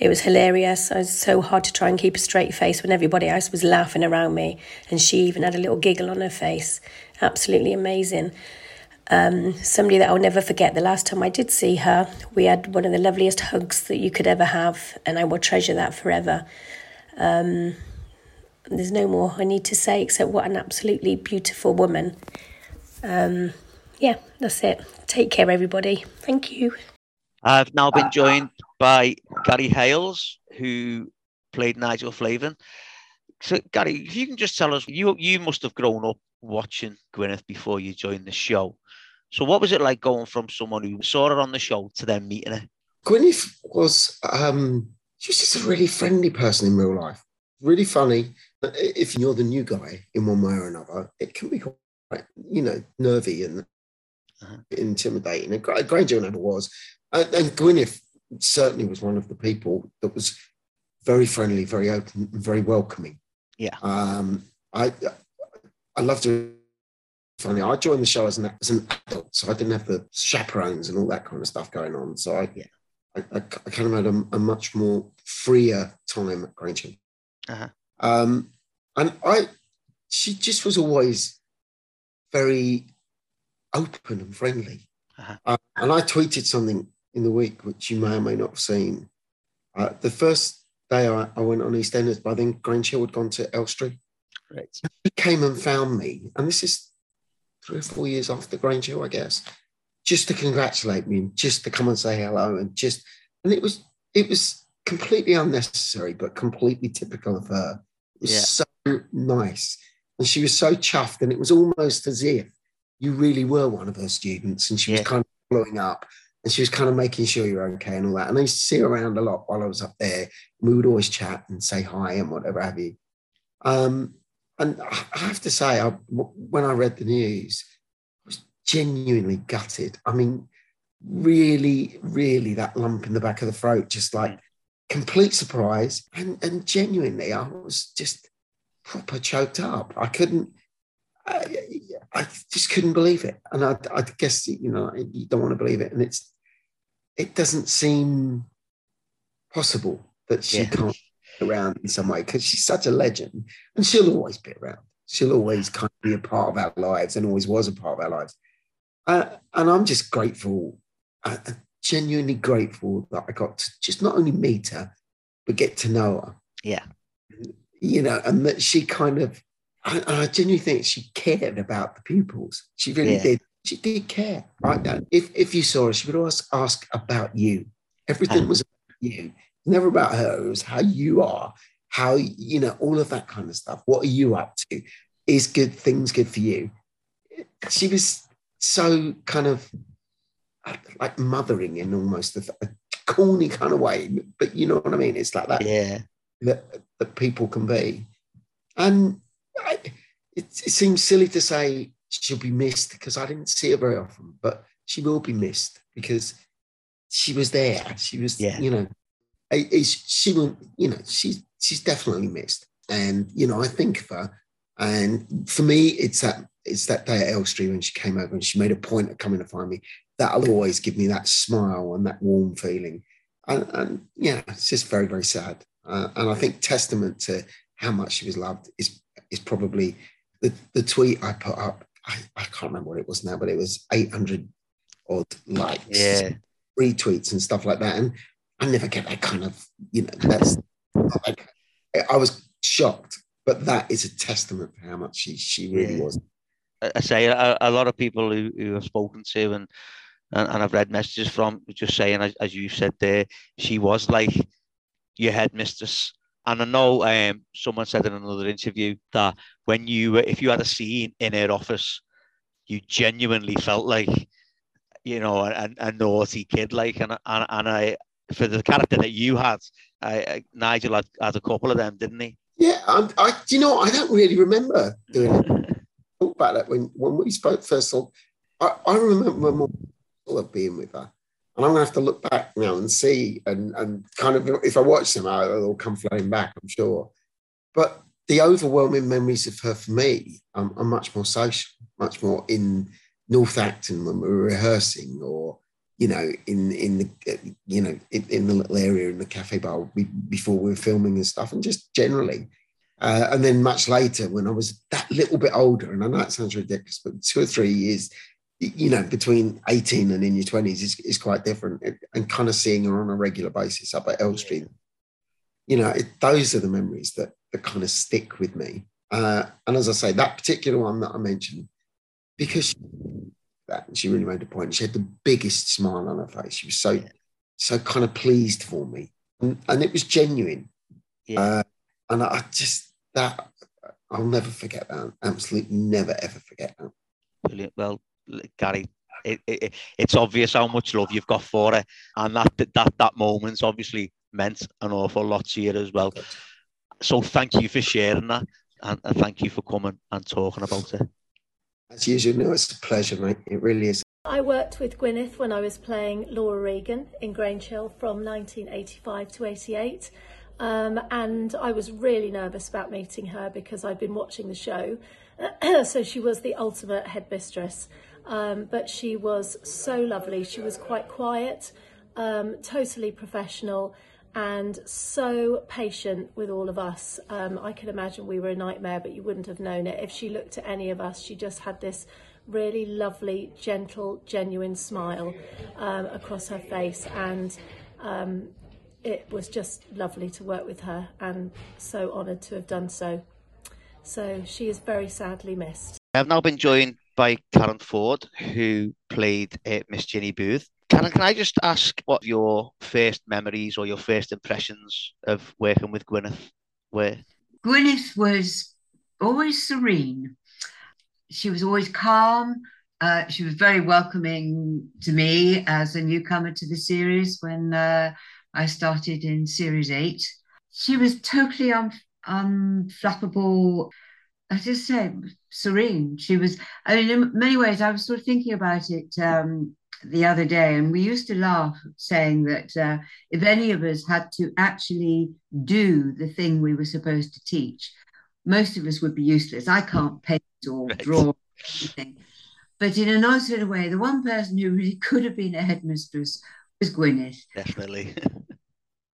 It was hilarious. It was so hard to try and keep a straight face when everybody else was laughing around me, and she even had a little giggle on her face. Absolutely amazing. Um, somebody that I'll never forget. The last time I did see her, we had one of the loveliest hugs that you could ever have, and I will treasure that forever. Um, there's no more I need to say except what an absolutely beautiful woman. Um, yeah, that's it. Take care, everybody. Thank you. I've now been joined by Gary Hailes, who played Nigel Flavin. So, Gary, if you can just tell us, you you must have grown up watching Gwyneth before you joined the show. So, what was it like going from someone who saw her on the show to then meeting her? Gwyneth was um, she was just a really friendly person in real life, really funny. If you're the new guy in one way or another, it can be quite, you know, nervy and uh-huh. intimidating. And Granger never was. And, and Gwyneth certainly was one of the people that was very friendly, very open, very welcoming. Yeah. Um, I I loved her. Funny, I joined the show as an, as an adult, so I didn't have the chaperones and all that kind of stuff going on. So I, yeah. I, I, I kind of had a, a, much more freer time at Grange uh-huh. um, and I, she just was always very open and friendly. Uh-huh. Uh, and I tweeted something in the week, which you may or may not have seen. Uh, the first day I, I, went on EastEnders, by then Grange Hill had gone to Elstree. Right. He came and found me, and this is three or four years after Grange Hill, I guess, just to congratulate me and just to come and say hello and just, and it was it was completely unnecessary, but completely typical of her. It was yeah. so nice, and she was so chuffed, and it was almost as if you really were one of her students, and she yeah. was kind of blowing up and she was kind of making sure you're okay and all that. And I used to see her around a lot while I was up there. We would always chat and say hi and whatever have you. Um, and I have to say, I, when I read the news, I was genuinely gutted. I mean, really, really that lump in the back of the throat, just like complete surprise. And, and genuinely, I was just proper choked up. I couldn't, I, I just couldn't believe it. And I, I guess, you know, you don't want to believe it. And it's, it doesn't seem possible that she yeah. can't be around in some way because she's such a legend and she'll always be around. She'll always kind of be a part of our lives and always was a part of our lives. Uh, and I'm just grateful, uh, genuinely grateful that I got to just not only meet her, but get to know her. Yeah. You know, and that she kind of, I, I genuinely think she cared about the pupils. She really yeah. did she did care. Right? If if you saw her, she would always ask about you. Everything was about you. Never about her. It was how you are, how you know, all of that kind of stuff. What are you up to? Is good things good for you? She was so kind of like mothering in almost a, a corny kind of way, but you know what I mean. It's like that. Yeah. That, that people can be, and I, it, it seems silly to say she'll be missed because I didn't see her very often, but she will be missed because she was there. She was, yeah. you know, she will, you know, she's she's definitely missed, and you know, I think of her, and for me, it's that it's that day at Elstree when she came over and she made a point of coming to find me. That'll always give me that smile and that warm feeling, and, and yeah, it's just very very sad, uh, and I think testament to how much she was loved is is probably the, the tweet I put up I, I can't remember what it was now, but it was 800 odd likes, yeah. retweets and stuff like that. And I never get that kind of, you know, that's like, I was shocked, but that is a testament to how much she, she really yeah. was. I say a, a, lot of people who, who have spoken to and, and, and I've read messages from just saying, as, as you said there, she was like your headmistress and I know um, someone said in another interview that when you, if you had a scene in her office, you genuinely felt like, you know, a, a naughty kid. Like, and, and, and I, for the character that you had, I, Nigel had, had a couple of them, didn't he? Yeah, I, I, you know, I don't really remember doing it. <laughs> Talk about that when when we spoke first. All, I, I remember being with her, and I'm going to have to look back now and see and, and kind of, if I watch them, it'll come flowing back, I'm sure. But the overwhelming memories of her for me um, are much more social, much more in North Acton when we were rehearsing or, you know, in, in the, you know, in, in the little area in the cafe bar before we were filming and stuff and just generally. Uh, and then much later when I was that little bit older, and I know it sounds ridiculous, but two or three years you know, between 18 and in your 20s is, is quite different. And kind of seeing her on a regular basis up at Elstree, yeah. you know, it, those are the memories that, that kind of stick with me. Uh, and as I say, that particular one that I mentioned, because she, that she really made a point. She had the biggest smile on her face. She was so, yeah. so kind of pleased for me, and, and it was genuine. Yeah. Uh, and I just that I'll never forget that. Absolutely never ever forget that. Brilliant. Well, Gary, it, it, it's obvious how much love you've got for her, and that that that moment's obviously meant an awful lot to you as well. So thank you for sharing that, and, and thank you for coming and talking about it. As usual, no, it's a pleasure, mate. It really is. I worked with Gwyneth when I was playing Laura Regan in Grange Hill from 1985 to 88. Um, and I was really nervous about meeting her because I'd been watching the show. <clears throat> so she was the ultimate headmistress. Um, but she was so lovely. She was quite quiet, um, totally professional, and so patient with all of us. Um, I can imagine we were a nightmare, but you wouldn't have known it. If she looked at any of us, she just had this really lovely, gentle, genuine smile um, across her face. And um, it was just lovely to work with her and so honoured to have done so. So she is very sadly missed. I've now been joined by Karen Ford, who played uh, Miss Ginny Booth. Karen, can I just ask what your first memories or your first impressions of working with Gwyneth were? Gwyneth was always serene. She was always calm. Uh, she was very welcoming to me as a newcomer to the series when uh, I started in series eight. She was totally un- unflappable. I just say serene. She was, I mean, in many ways, I was sort of thinking about it um, the other day, and we used to laugh saying that uh, if any of us had to actually do the thing we were supposed to teach, most of us would be useless. I can't paint or right. draw or anything. But in odd sort of way, the one person who really could have been a headmistress was Gwyneth. Definitely.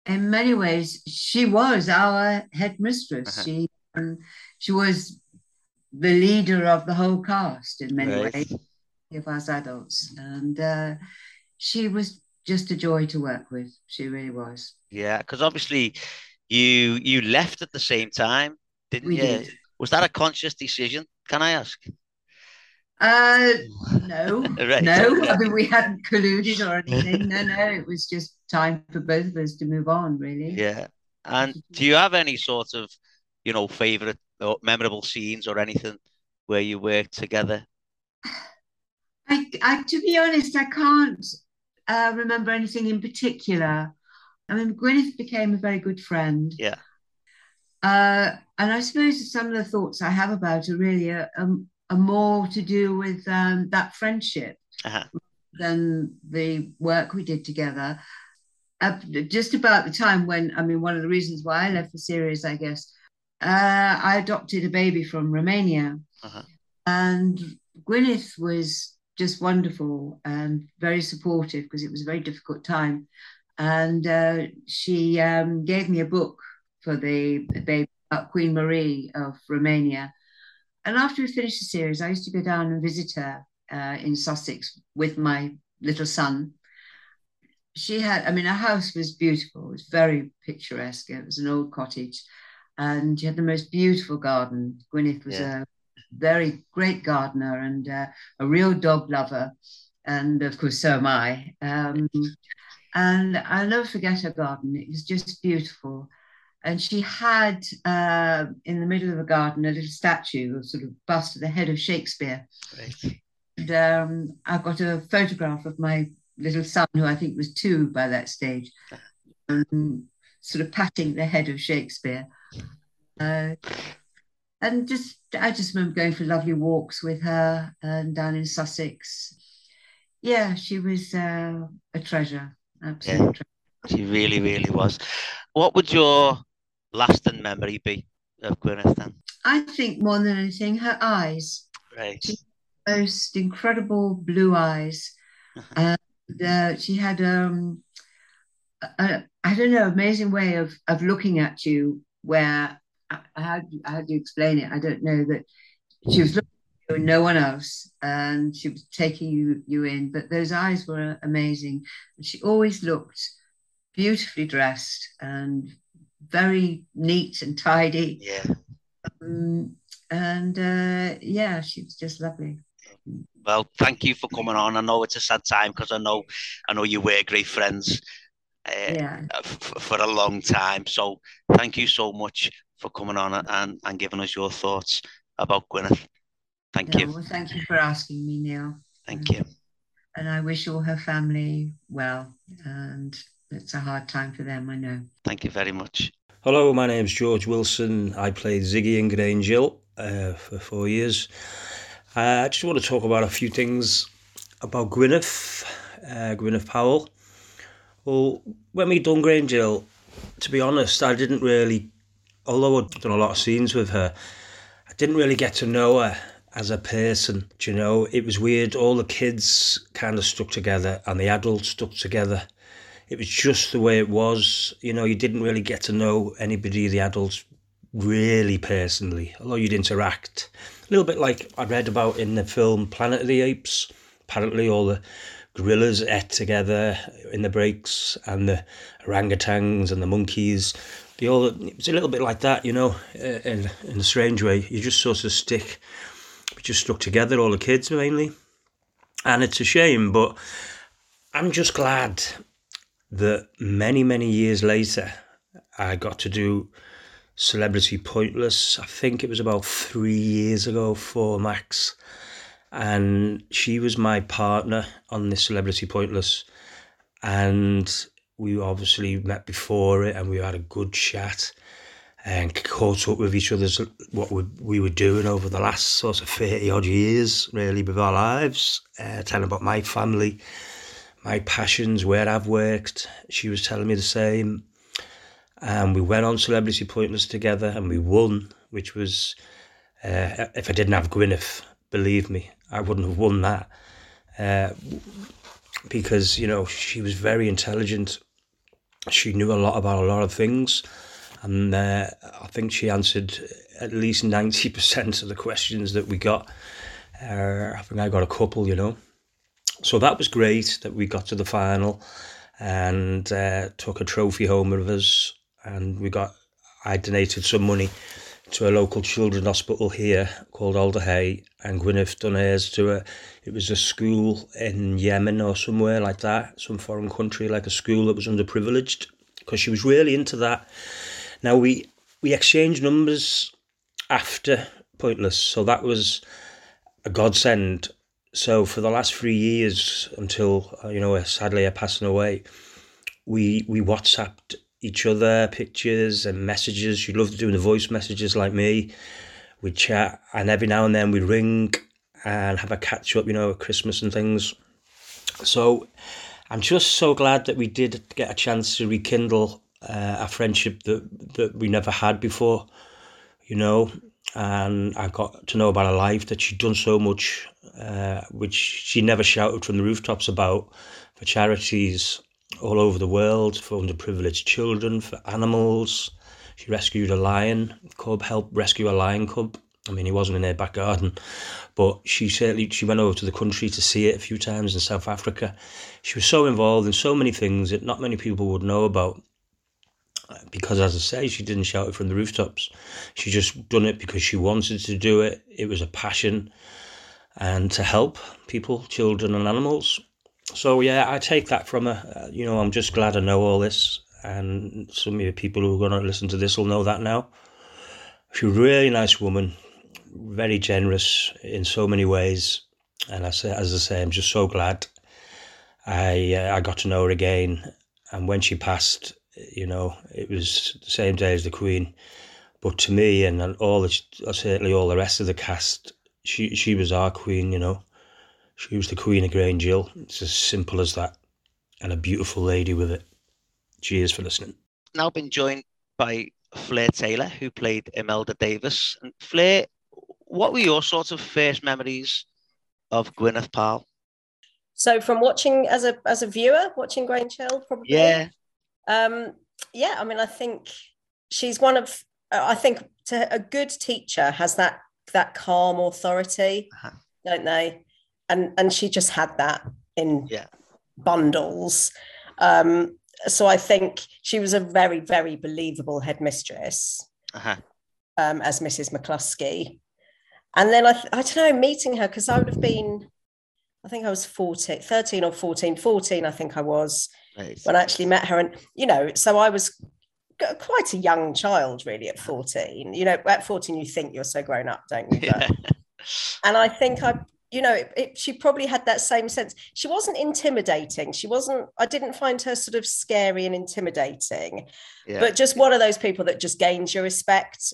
in many ways, she was our headmistress. Uh-huh. She um, she was the leader of the whole cast in many right. ways of us adults, and uh, she was just a joy to work with. She really was. Yeah, because obviously you you left at the same time, didn't we you? Did. Was that a conscious decision? Can I ask? Uh, no, <laughs> right. no. I mean, we hadn't colluded or anything. No, no. It was just time for both of us to move on, really. Yeah. And do you have any sort of, you know, favorite or memorable scenes or anything where you worked together? I, I to be honest, I can't uh, remember anything in particular. I mean, Gwyneth became a very good friend. Yeah. Uh, and I suppose some of the thoughts I have about her really are, um, are more to do with um, that friendship uh-huh. than the work we did together. Uh, just about the time when, I mean, one of the reasons why I left the series, I guess, uh, I adopted a baby from Romania. Uh-huh. And Gwyneth was just wonderful and very supportive because it was a very difficult time. And uh, she um, gave me a book for the baby about Queen Marie of Romania and after we finished the series, I used to go down and visit her uh, in Sussex with my little son. She had, I mean, her house was beautiful. It was very picturesque. It was an old cottage, and she had the most beautiful garden. Gwyneth was yeah. a very great gardener and uh, a real dog lover, and of course, so am I. Um, and I'll never forget her garden. It was just beautiful and she had uh, in the middle of the garden a little statue, a sort of bust of the head of Shakespeare. Right. And um, I've got a photograph of my little son, who I think was two by that stage, <laughs> um, sort of patting the head of Shakespeare. Uh, and just, I just remember going for lovely walks with her and down in Sussex. Yeah, she was uh, a treasure, absolute yeah, treasure. She really, really was. What would your lasting memory be of Gwyneth then? I think more than anything, her eyes. Right. She most incredible blue eyes. <laughs> and uh, she had um, a, I don't know, amazing way of of looking at you. Where how how do you explain it? I don't know that she was looking at you and no one else, and she was taking you you in. But those eyes were amazing, and she always looked beautifully dressed and very neat and tidy. Yeah. Um, and uh, yeah, she was just lovely. Well, thank you for coming on. I know it's a sad time because I know, I know you were great friends uh, Yeah. f- for a long time. So thank you so much for coming on and, and giving us your thoughts about Gwyneth. Thank Yeah, you. well, thank you for asking me, Neil. Thank you. And I wish all her family well. And it's a hard time for them, I know. Thank you very much. Hello, my name's George Wilson. I played Ziggy in Grange Hill uh, for four years. Uh, I just want to talk about a few things about Gwyneth, uh, Gwyneth Powell. Well, when we done Grange Hill, to be honest, I didn't really, although I'd done a lot of scenes with her, I didn't really get to know her as a person. Do you know, it was weird. All the kids kind of stuck together and the adults stuck together it was just the way it was. You know, you didn't really get to know anybody, the adults, really personally, although you'd interact. A little bit like I read about in the film Planet of the Apes. Apparently, all the gorillas ate together in the breaks, and the orangutans and the monkeys. They all, it was a little bit like that, you know, uh, in, in a strange way. You just sort of stick, we just stuck together, all the kids mainly. And it's a shame, but I'm just glad that many, many years later, I got to do Celebrity Pointless. I think it was about three years ago for Max. And she was my partner on this Celebrity Pointless. And we obviously met before it and we had a good chat and caught up with each other's what we, we were doing over the last sort of 30 odd years, really, with our lives, uh, telling about my family my passions, where I've worked. She was telling me the same. And we went on Celebrity Pointless together and we won, which was, uh, if I didn't have Gwyneth, believe me, I wouldn't have won that. Uh, because, you know, she was very intelligent. She knew a lot about a lot of things. And uh, I think she answered at least 90% of the questions that we got. Uh, I think I got a couple, you know so that was great that we got to the final and uh, took a trophy home with us and we got I donated some money to a local children's hospital here called Alder Hey and Gwyneth done to a it was a school in Yemen or somewhere like that some foreign country like a school that was underprivileged because she was really into that. Now we we exchanged numbers after Pointless so that was a godsend. So for the last three years until uh, you know sadly her passing away we we whatsapped each other pictures and messages. She loved doing the voice messages like me. We'd chat and every now and then we'd ring and have a catch up you know at christmas and things. So i'm just so glad that we did get a chance to rekindle uh, a friendship that that we never had before you know? And I got to know about her life that she'd done so much, uh, which she never shouted from the rooftops about for charities all over the world, for underprivileged children, for animals. She rescued a lion cub, helped rescue a lion cub. I mean, he wasn't in her back garden, but she certainly she went over to the country to see it a few times in South Africa. She was so involved in so many things that not many people would know about because as I say, she didn't shout it from the rooftops. She just done it because she wanted to do it. It was a passion and to help people, children and animals. So yeah, I take that from her. Uh, you know, I'm just glad I know all this, and some of the people who are going to listen to this will know that now. She's a really nice woman, very generous in so many ways, and I say, as I say, I'm just so glad I uh, I got to know her again. And when she passed, you know, it was the same day as the Queen. But to me and all the, certainly all the rest of the cast, she she was our Queen, you know. She was the Queen of Grange Hill. It's as simple as that. And a beautiful lady with it. Cheers for listening. Now been joined by Fleur Taylor, who played Imelda Davis. And Fleur, what were your sort of first memories of Gwyneth Powell? So from watching as a as a viewer, watching Grange Hill, probably. Yeah. Um, yeah, I mean, I think she's one of. I think to, a good teacher has that that calm authority, uh-huh. don't they? And and she just had that in yeah. bundles. Um, so I think she was a very very believable headmistress uh-huh. um, as Mrs. McCluskey. And then I, I don't know, meeting her because I would have been, I think I was 14, 13 or 14, 14, I think I was Right. when I actually met her. And, you know, so I was quite a young child, really, at 14. You know, at 14, you think you're so grown up, don't you? <laughs> But- and I think I, you know, it, it, she probably had that same sense. She wasn't intimidating. She wasn't, I didn't find her sort of scary and intimidating, Yeah. but just one of those people that just gains your respect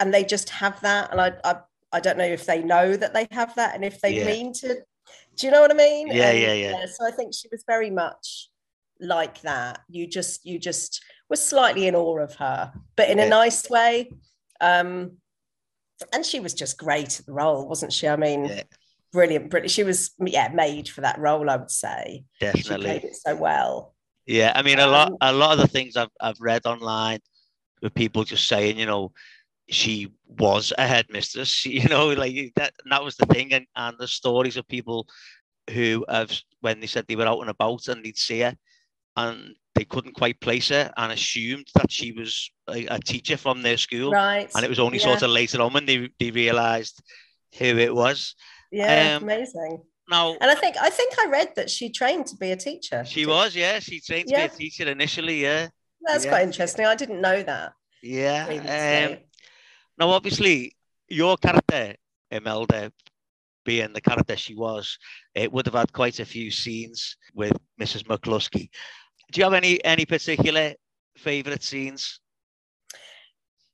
and they just have that. And I, I, I don't know if they know that they have that and if they Yeah. mean to, do you know what I mean? Yeah, And, yeah, yeah. So I think she was very much like that. You just, you just were slightly in awe of her, but in Yeah. a nice way. Um, and she was just great at the role, wasn't she? I mean, brilliant, brilliant. She was, yeah, made for that role, I would say. She Definitely. played it so well. Yeah, I mean, a lot, um, a lot of the things I've I've read online with people just saying, you know, she was a headmistress. <laughs> You know, like that. That was the thing, and and the stories of people who have when they said they were out and about and they'd see her, and they couldn't quite place her and assumed that she was a, a teacher from their school, Right, And it was only yeah. sort of later on when they they realised who it was. Yeah, Um, amazing. Now, And I think I think I read that she trained to be a teacher. she was, yeah, she trained to be a teacher initially, yeah. That's yeah. quite interesting. I didn't know that. Yeah. Um, now, obviously, your character, Imelda, being the character she was, it would have had quite a few scenes with Mrs. McCluskey. Do you have any any particular favourite scenes?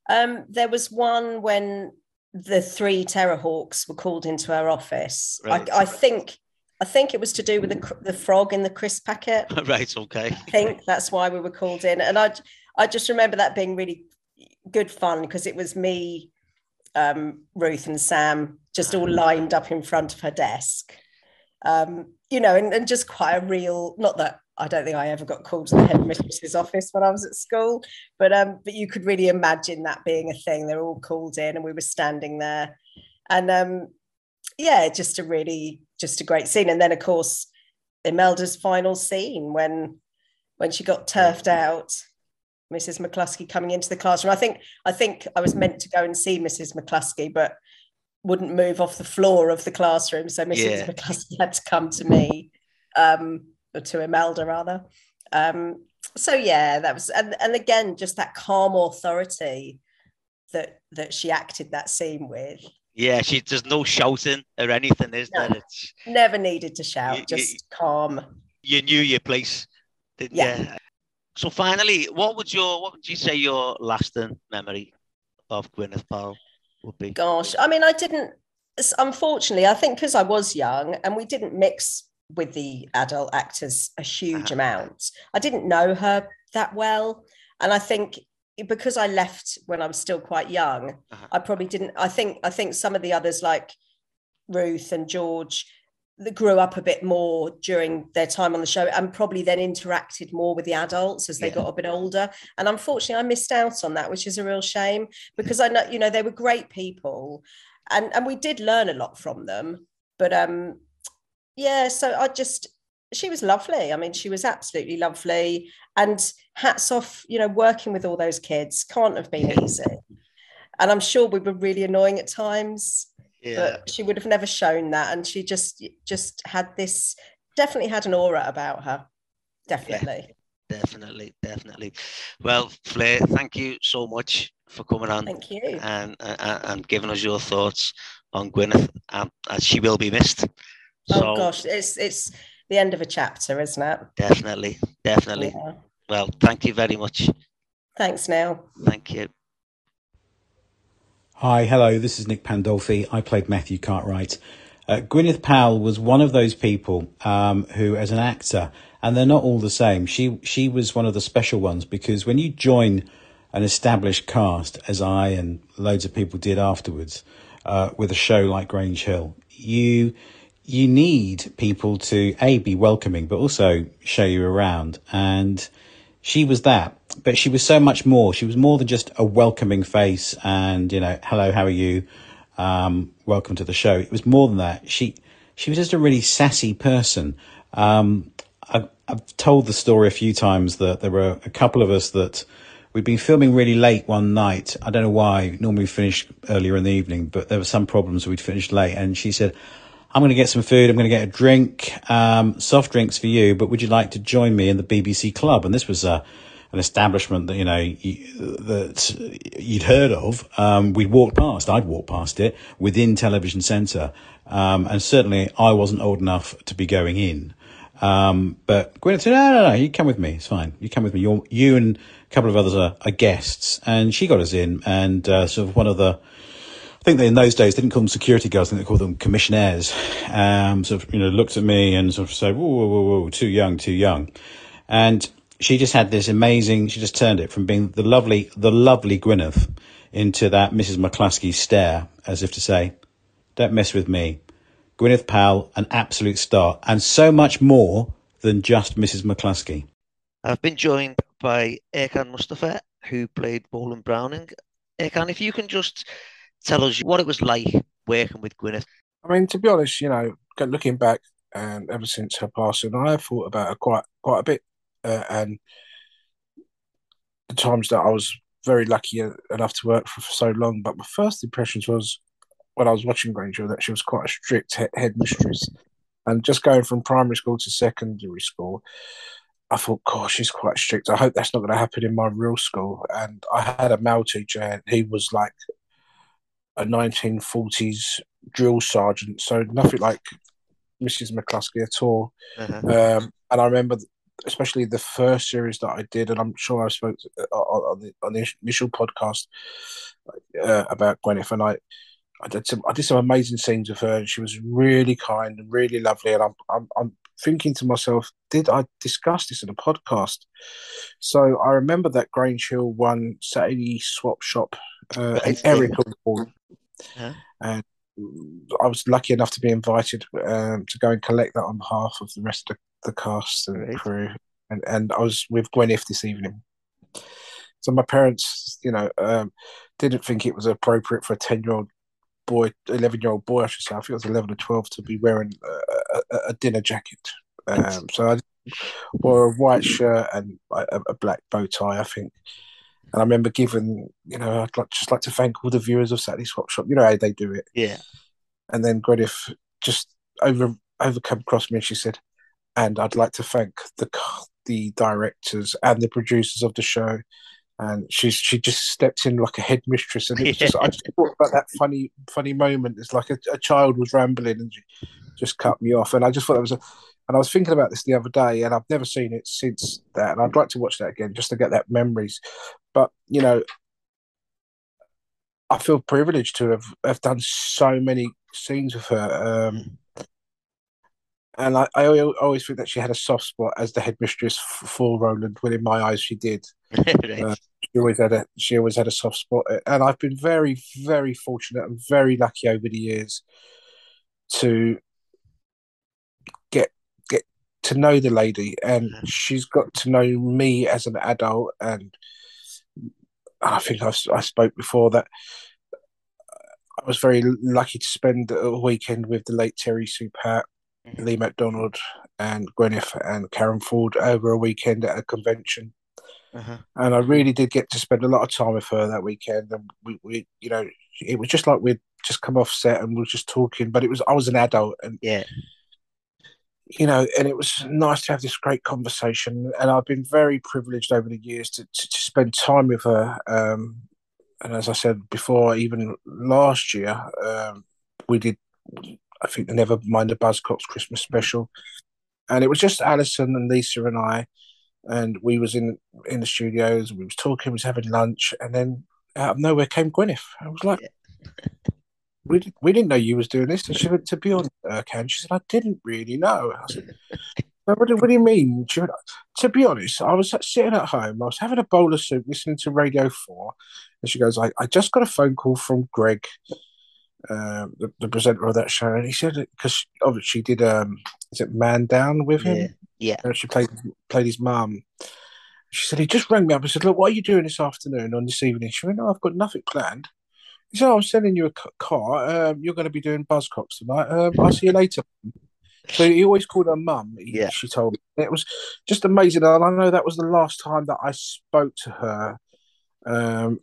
Um, there was one when the three Terrahawks were called into her office. Right. I, I think I think it was to do with the, the frog in the crisp packet. <laughs> right. Okay. I think that's why we were called in. And I, I just remember that being really good fun because it was me, um, Ruth, and Sam just all lined up in front of her desk. Um, you know, and, and just quite a real, not that I don't think I ever got called to the headmistress's office when I was at school, but um, but you could really imagine that being a thing. They're all called in and we were standing there. And um, yeah, just a really just a great scene. And then of course Imelda's final scene when when she got turfed out, Mrs. McCluskey coming into the classroom. I think I think I was meant to go and see Mrs. McCluskey, but wouldn't move off the floor of the classroom. So Mrs. Yeah. McCluskey had to come to me, um, or to Imelda rather. Um, so yeah, that was and, and again, just that calm authority that that she acted that scene with. Yeah, she there's no shouting or anything, is No. there? It's Never needed to shout, You- you- just calm. you knew your place, didn't Yeah. you? So finally, what would your what would you say your lasting memory of Gwyneth Powell would be? Gosh, I mean, I didn't. Unfortunately, I think because I was young and we didn't mix with the adult actors a huge amount. I didn't know her that well, and I think because I left when I was still quite young, I probably didn't. I think I think some of the others like Ruth and George that grew up a bit more during their time on the show and probably then interacted more with the adults as they Yeah. got a bit older and unfortunately i missed out on that which is a real shame <laughs> because i know you know they were great people and and we did learn a lot from them but um yeah so i just she was lovely i mean she was absolutely lovely and hats off you know working with all those kids can't have been easy and i'm sure we were really annoying at times Yeah. but she would have never shown that and she just just had this definitely had an aura about her definitely Definitely, definitely. Well, Fleur, thank you so much for coming on. Thank you. And and, and giving us your thoughts on Gwyneth, um, as she will be missed. Oh gosh it's it's the end of a chapter isn't it definitely, definitely. Yeah. Well, thank you very much. thanks neil Thank you. Hi, hello, this is Nick Pandolfi. I played Matthew Cartwright. Uh, Gwyneth Powell was one of those people um, who, as an actor, and they're not all the same. She she was one of the special ones because when you join an established cast, as I and loads of people did afterwards, uh, with a show like Grange Hill, you you need people to a be welcoming, but also show you around. And she was that, but she was so much more. She was more than just a welcoming face and you know, hello, how are you? Um, welcome to the show. It was more than that. She she was just a really sassy person. Um, I, I've told the story a few times that there were a couple of us that we'd been filming really late one night. I don't know why. Normally we finish earlier in the evening, but there were some problems. We'd finished late, and she said, I'm going to get some food. I'm going to get a drink, um, soft drinks for you. But would you like to join me in the BBC Club? And this was a an establishment that you know that you'd heard of. Um, we'd walked past. I'd walked past it within Television Centre, um, and certainly I wasn't old enough to be going in. Um, but Gwyneth said, "No, no, no, you come with me. It's fine. You come with me. You're, you and a couple of others are, are guests." And she got us in, and uh, sort of one of the I think they in those days they didn't call them security guards. I think they called them commissionaires. Um, sort of, you know, looked at me and sort of said, "Whoa, whoa, whoa, whoa, too young, too young," and she just had this amazing. She just turned it from being the lovely, the lovely Gwyneth into that Mrs. McCluskey stare, as if to say, "Don't mess with me." Gwyneth Powell, an absolute star, and so much more than just Mrs. McCluskey. I've been joined by Erkan Mustafa, who played Roland Browning. Ercan, if you can just tell us what it was like working with Gwyneth. I mean, to be honest, you know, looking back and ever since her passing, I have thought about her quite quite a bit, uh, and the times that I was very lucky enough to work for for so long. But my first impressions was when I was watching Grange Hill that she was quite a strict headmistress, and just going from primary school to secondary school. I thought, gosh, she's quite strict. I hope that's not going to happen in my real school. And I had a male teacher, and he was like a 1940s drill sergeant, so nothing like Mrs. McCluskey at all. Uh-huh. Um, and I remember, especially the first series that I did, and I'm sure I spoke to, uh, on, the, on the initial podcast uh, about Gwyneth, and I, I did some, I did some amazing scenes with her, and she was really kind and really lovely. And I'm, I'm, I'm thinking to myself, did I discuss this in a podcast? So I remember that Grange Hill one Saturday swap shop, uh, and Eric yeah. And I was lucky enough to be invited um, to go and collect that on behalf of the rest of the cast and crew. And, and I was with Gwyneth this evening. So my parents, you know, um, didn't think it was appropriate for a 10 year old boy, 11 year old boy, I should say, I think it was 11 or 12, to be wearing a, a, a dinner jacket. Um, so I wore a white shirt and a, a black bow tie, I think. And I remember giving, you know, I'd like, just like to thank all the viewers of Saturday Swap Shop. You know how they do it. Yeah. And then Gwyneth just over overcome across me and she said, and I'd like to thank the the directors and the producers of the show. And she's she just stepped in like a headmistress, and it was just I just <laughs> thought about that funny funny moment. It's like a, a child was rambling and she just cut me off, and I just thought it was a and I was thinking about this the other day, and I've never seen it since that. And I'd like to watch that again just to get that memories. But you know, I feel privileged to have, have done so many scenes with her. Um, and I, I always think that she had a soft spot as the headmistress for Roland. Well, in my eyes, she did. <laughs> right. uh, she always had a she always had a soft spot, and I've been very, very fortunate and very lucky over the years to get get to know the lady, and mm-hmm. she's got to know me as an adult, and I think I've, I spoke before that I was very lucky to spend a weekend with the late Terry Sue-Patt, mm-hmm. Lee MacDonald, and Gwyneth and Karen Ford over a weekend at a convention. Uh-huh. And I really did get to spend a lot of time with her that weekend. And we, we, you know, it was just like we'd just come off set and we were just talking, but it was, I was an adult and yeah, you know, and it was nice to have this great conversation. And I've been very privileged over the years to, to, to spend time with her. Um, and as I said before, even last year, um, we did, I think, the Never Mind the Buzzcocks Christmas special. And it was just Alison and Lisa and I. And we was in in the studios, we was talking, we was having lunch, and then out of nowhere came Gwyneth. I was like, <laughs> we, we didn't know you was doing this. And she went, to be honest, uh, Ken, she said, I didn't really know. I said, <laughs> what, do, what do you mean? She went, to be honest, I was sitting at home, I was having a bowl of soup, listening to Radio 4, and she goes, I, I just got a phone call from Greg, um, the, the, presenter of that show, and he said, because obviously she did, um, is it Man Down with him? Yeah. yeah. She played, played his mum. She said, he just rang me up and said, look, what are you doing this afternoon on this evening? She went, no, I've got nothing planned. He oh, I'm sending you a car. Um, you're going to be doing Buzzcocks tonight. Um, I'll see you later. So he always called her mum. Yeah. She told me. It was just amazing. And I know that was the last time that I spoke to her. Um,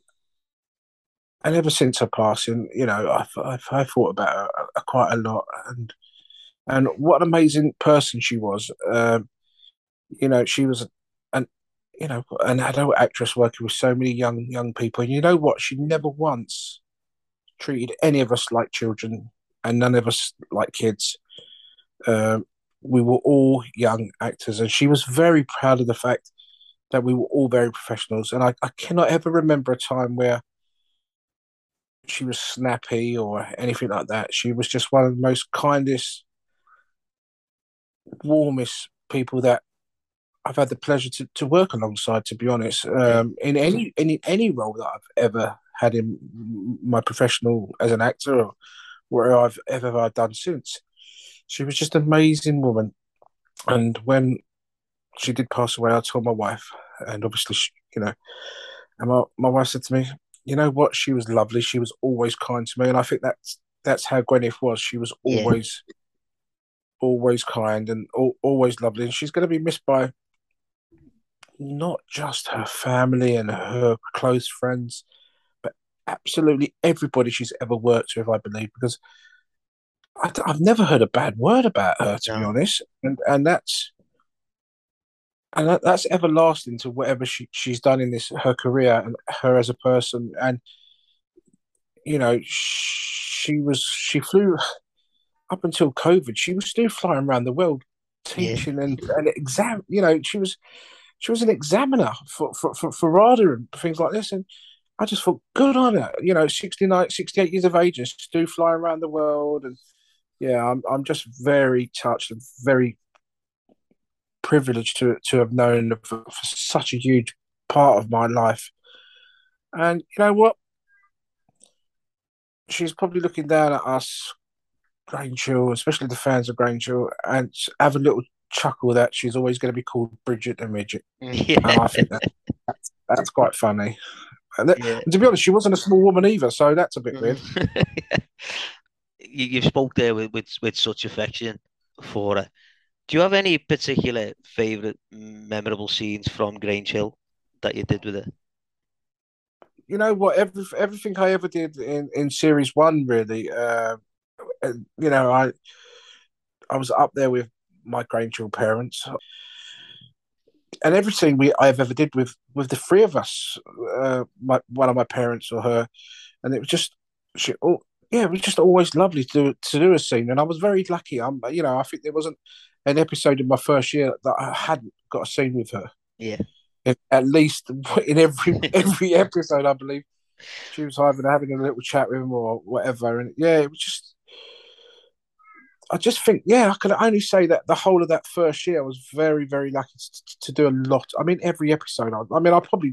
and ever since her passing, you know, I've, I've, I've thought about her quite a lot. And And what an amazing person she was. Um, you know, she was an you know an adult actress working with so many young young people. And you know what? She never once treated any of us like children, and none of us like kids. Um, we were all young actors, and she was very proud of the fact that we were all very professionals. And I, I cannot ever remember a time where she was snappy or anything like that. She was just one of the most kindest, warmest people that I've had the pleasure to, to work alongside. To be honest, um, in any in any role that I've ever had in my professional as an actor or where I've ever I've done since, she was just an amazing woman. And when she did pass away, I told my wife, and obviously, she, you know, and my, my wife said to me, you know what? She was lovely. She was always kind to me, and I think that's that's how Gwyneth was. She was always, yeah. always kind and al- always lovely, and she's going to be missed by not just her family and her close friends, absolutely everybody she's ever worked with. I believe because I, have never heard a bad word about her, to no. be honest, and and that's and that, that's everlasting to whatever she, she's done in this her career and her as a person and you know she was she flew <laughs> up until covid she was still flying around the world teaching yeah. and, and exam you know she was she was an examiner for for, for, for RADA and things like this and I just thought good on her you know 69 68 years of age and still flying around the world and yeah I'm, I'm just very touched and very privileged to to have known for, for such a huge part of my life. And you know what? She's probably looking down at us, Grange Hill, especially the fans of Grange Hill, and have a little chuckle that she's always going to be called Bridget the Midget. <laughs> Yeah. And I think that, that's, that's quite funny. And, that, yeah. and, to be honest, she wasn't a small woman either, so that's a bit weird. <laughs> you, you spoke there with, with, with such affection for her. Do you have any particular favourite memorable scenes from Grange Hill that you did with it? You know what? Every, everything I ever did in, in series one, really. Uh, you know, I I was up there with my Grange Hill parents, and everything we I've ever did with with the three of us, uh, my one of my parents or her, and it was just she. Oh, yeah, it was just always lovely to to do a scene, and I was very lucky. I'm, you know, I think there wasn't an episode in my first year that I hadn't got a scene with her. Yeah. At least <laughs> in every <laughs> every episode, I believe she was either having a little chat with him or whatever. And yeah, it was just. I just think, yeah, I can only say that the whole of that first year, I was very, very lucky to, to do a lot. I mean, every episode. I, I mean, I probably,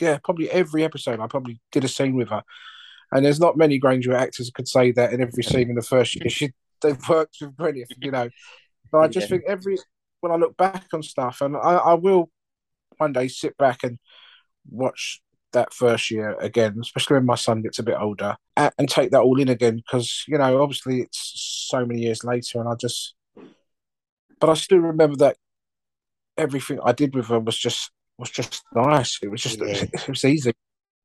yeah, probably every episode, I probably did a scene with her. And there's not many Grange Hill actors could say that in every scene in the first year. She, they've worked with Gwyneth, you know. But I just yeah. think every when I look back on stuff, and I, I will one day sit back and watch that first year again, especially when my son gets a bit older, and, and take that all in again because you know obviously it's so many years later, and I just, but I still remember that everything I did with her was just was just nice. It was just yeah. <laughs> it was easy,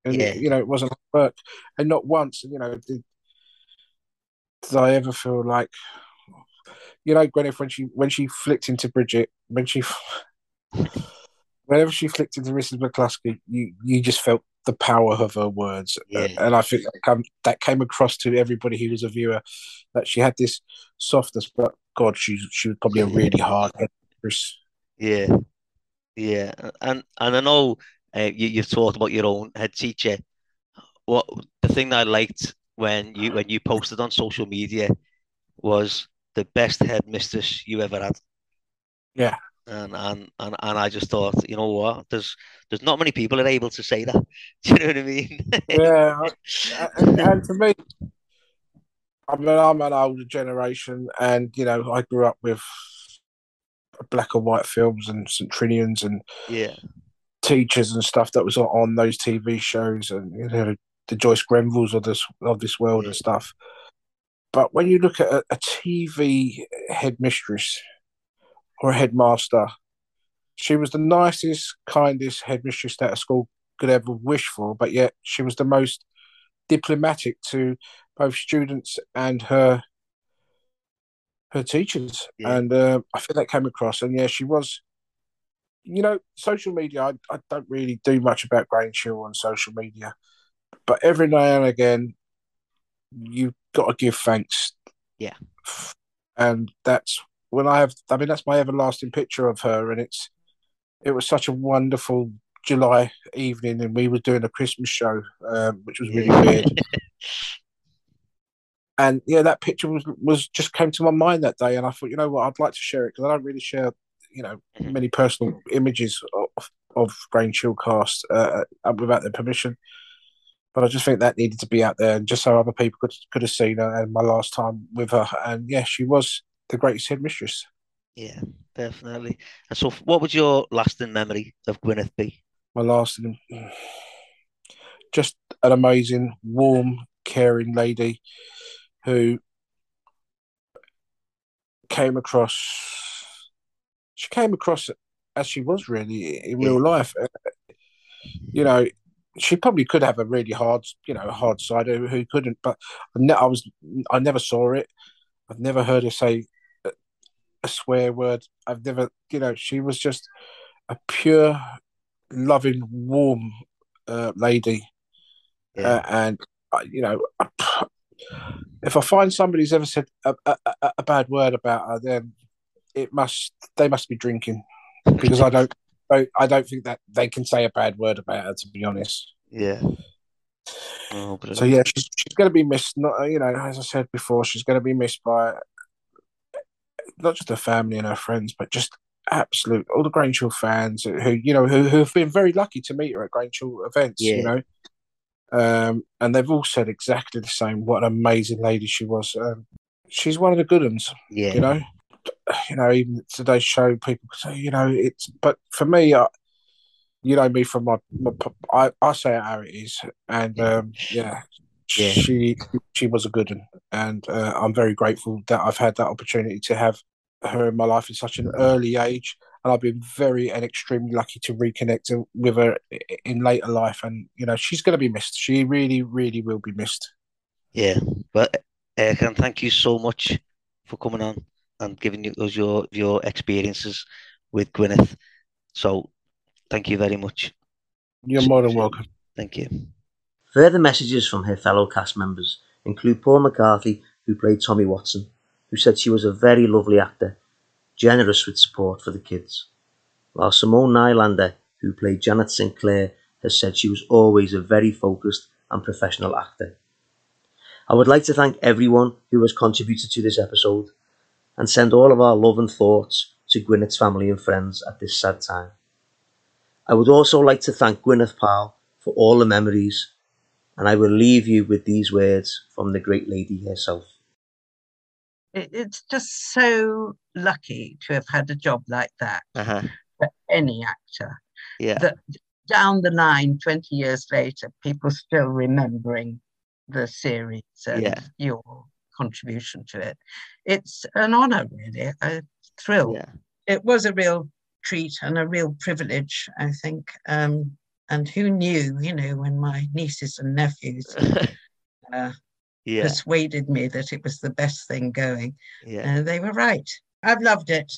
and yeah. you know it wasn't work, and not once you know did, did I ever feel like you know, Gwyneth when she when she flicked into Bridget, when she whenever she flicked into Mrs. McCluskey, you you just felt the power of her words, yeah. and I think that, come, that came across to everybody who was a viewer that she had this softness, but God, she she was probably a really hard actress. Yeah, yeah, and and I know uh, you you've talked about your own head teacher. What the thing that I liked when you when you posted on social media was the best headmistress you ever had. Yeah. And, and and and I just thought, you know what? There's there's not many people are able to say that. <laughs> Do you know what I mean? yeah, <laughs> and, and for me, I mean, I'm an older generation, and you know, I grew up with black and white films and St Trinians and yeah, teachers and stuff that was on those TV shows, and you know, the Joyce Grenfells of this of this world yeah. and stuff. But when you look at a, a TV headmistress or a headmaster, she was the nicest, kindest headmistress that a school could ever wish for, but yet she was the most diplomatic to both students and her her teachings, and uh, I think that came across. And yeah, she was. You know, social media. I, I don't really do much about Grange Hill on social media, but every now and again, you've got to give thanks. Yeah. And that's when I have. I mean, that's my everlasting picture of her, and it's. It was such a wonderful July evening, and we were doing a Christmas show, um, which was really weird. <laughs> and yeah, that picture was was just came to my mind that day, and I thought, you know what, I'd like to share it because I don't really share, you know, many personal images of of Grange Hill cast uh, without their permission. But I just think that needed to be out there, and just so other people could could have seen her and my last time with her. And yeah, she was the greatest headmistress. Yeah, definitely. And so, what would your lasting memory of Gwyneth be? My lasting, just an amazing, warm, caring lady who came across. She came across as she was really in real life. Uh, you know, she probably could have a really hard, you know, hard side who, who couldn't. But I was, I never saw it. I've never heard her say a, a swear word. I've never, you know, she was just a pure, loving, warm uh, lady. Uh, and uh, you know, if I find somebody's ever said a, a, a, a bad word about her, then it must they must be drinking because I don't. I, I don't think that they can say a bad word about her, to be honest. Yeah. Oh, So yeah, she's, she's going to be missed. Not you know, as I said before, she's going to be missed by not just her family and her friends, but just absolute all the Grange Hill fans who you know who, who have been very lucky to meet her at Grange Hill events. Yeah. You know, um, and they've all said exactly the same. What an amazing lady she was. Um, she's one of the good ones. Yeah. You know, you know, even today's show, people say, you know, it's. But for me, I, you know me from my, my I, I say it how it is, and um, yeah, Yeah. she she was a good one, and uh, I'm very grateful that I've had that opportunity to have her in my life at such an early age, and I've been very and extremely lucky to reconnect with her in later life, and you know she's going to be missed. She really, really will be missed. Yeah, but Ken, thank you so much for coming on and giving us your your experiences with Gwyneth. So, thank you very much. You're more than welcome. Thank you. Further messages from her fellow cast members include Paul McCarthy, who played Tommy Watson, who said she was a very lovely actor, generous with support for the kids, while Simone Nylander, who played Janet Sinclair, has said she was always a very focused and professional actor. I would like to thank everyone who has contributed to this episode and send all of our love and thoughts to Gwyneth's family and friends at this sad time. I would also like to thank Gwyneth Powell for all the memories, and I will leave you with these words from the great lady herself. It's just so lucky to have had a job like that Uh-huh. for any actor. Yeah. That down the line, 20 years later, people still remembering the series and Yeah. your contribution to it. It's an honor, really, a thrill. It was a real treat and a real privilege, I think. Um, and who knew, you know, when my nieces and nephews <laughs> uh, Yeah. persuaded me that it was the best thing going. Yeah. Uh, they were right. I've loved it.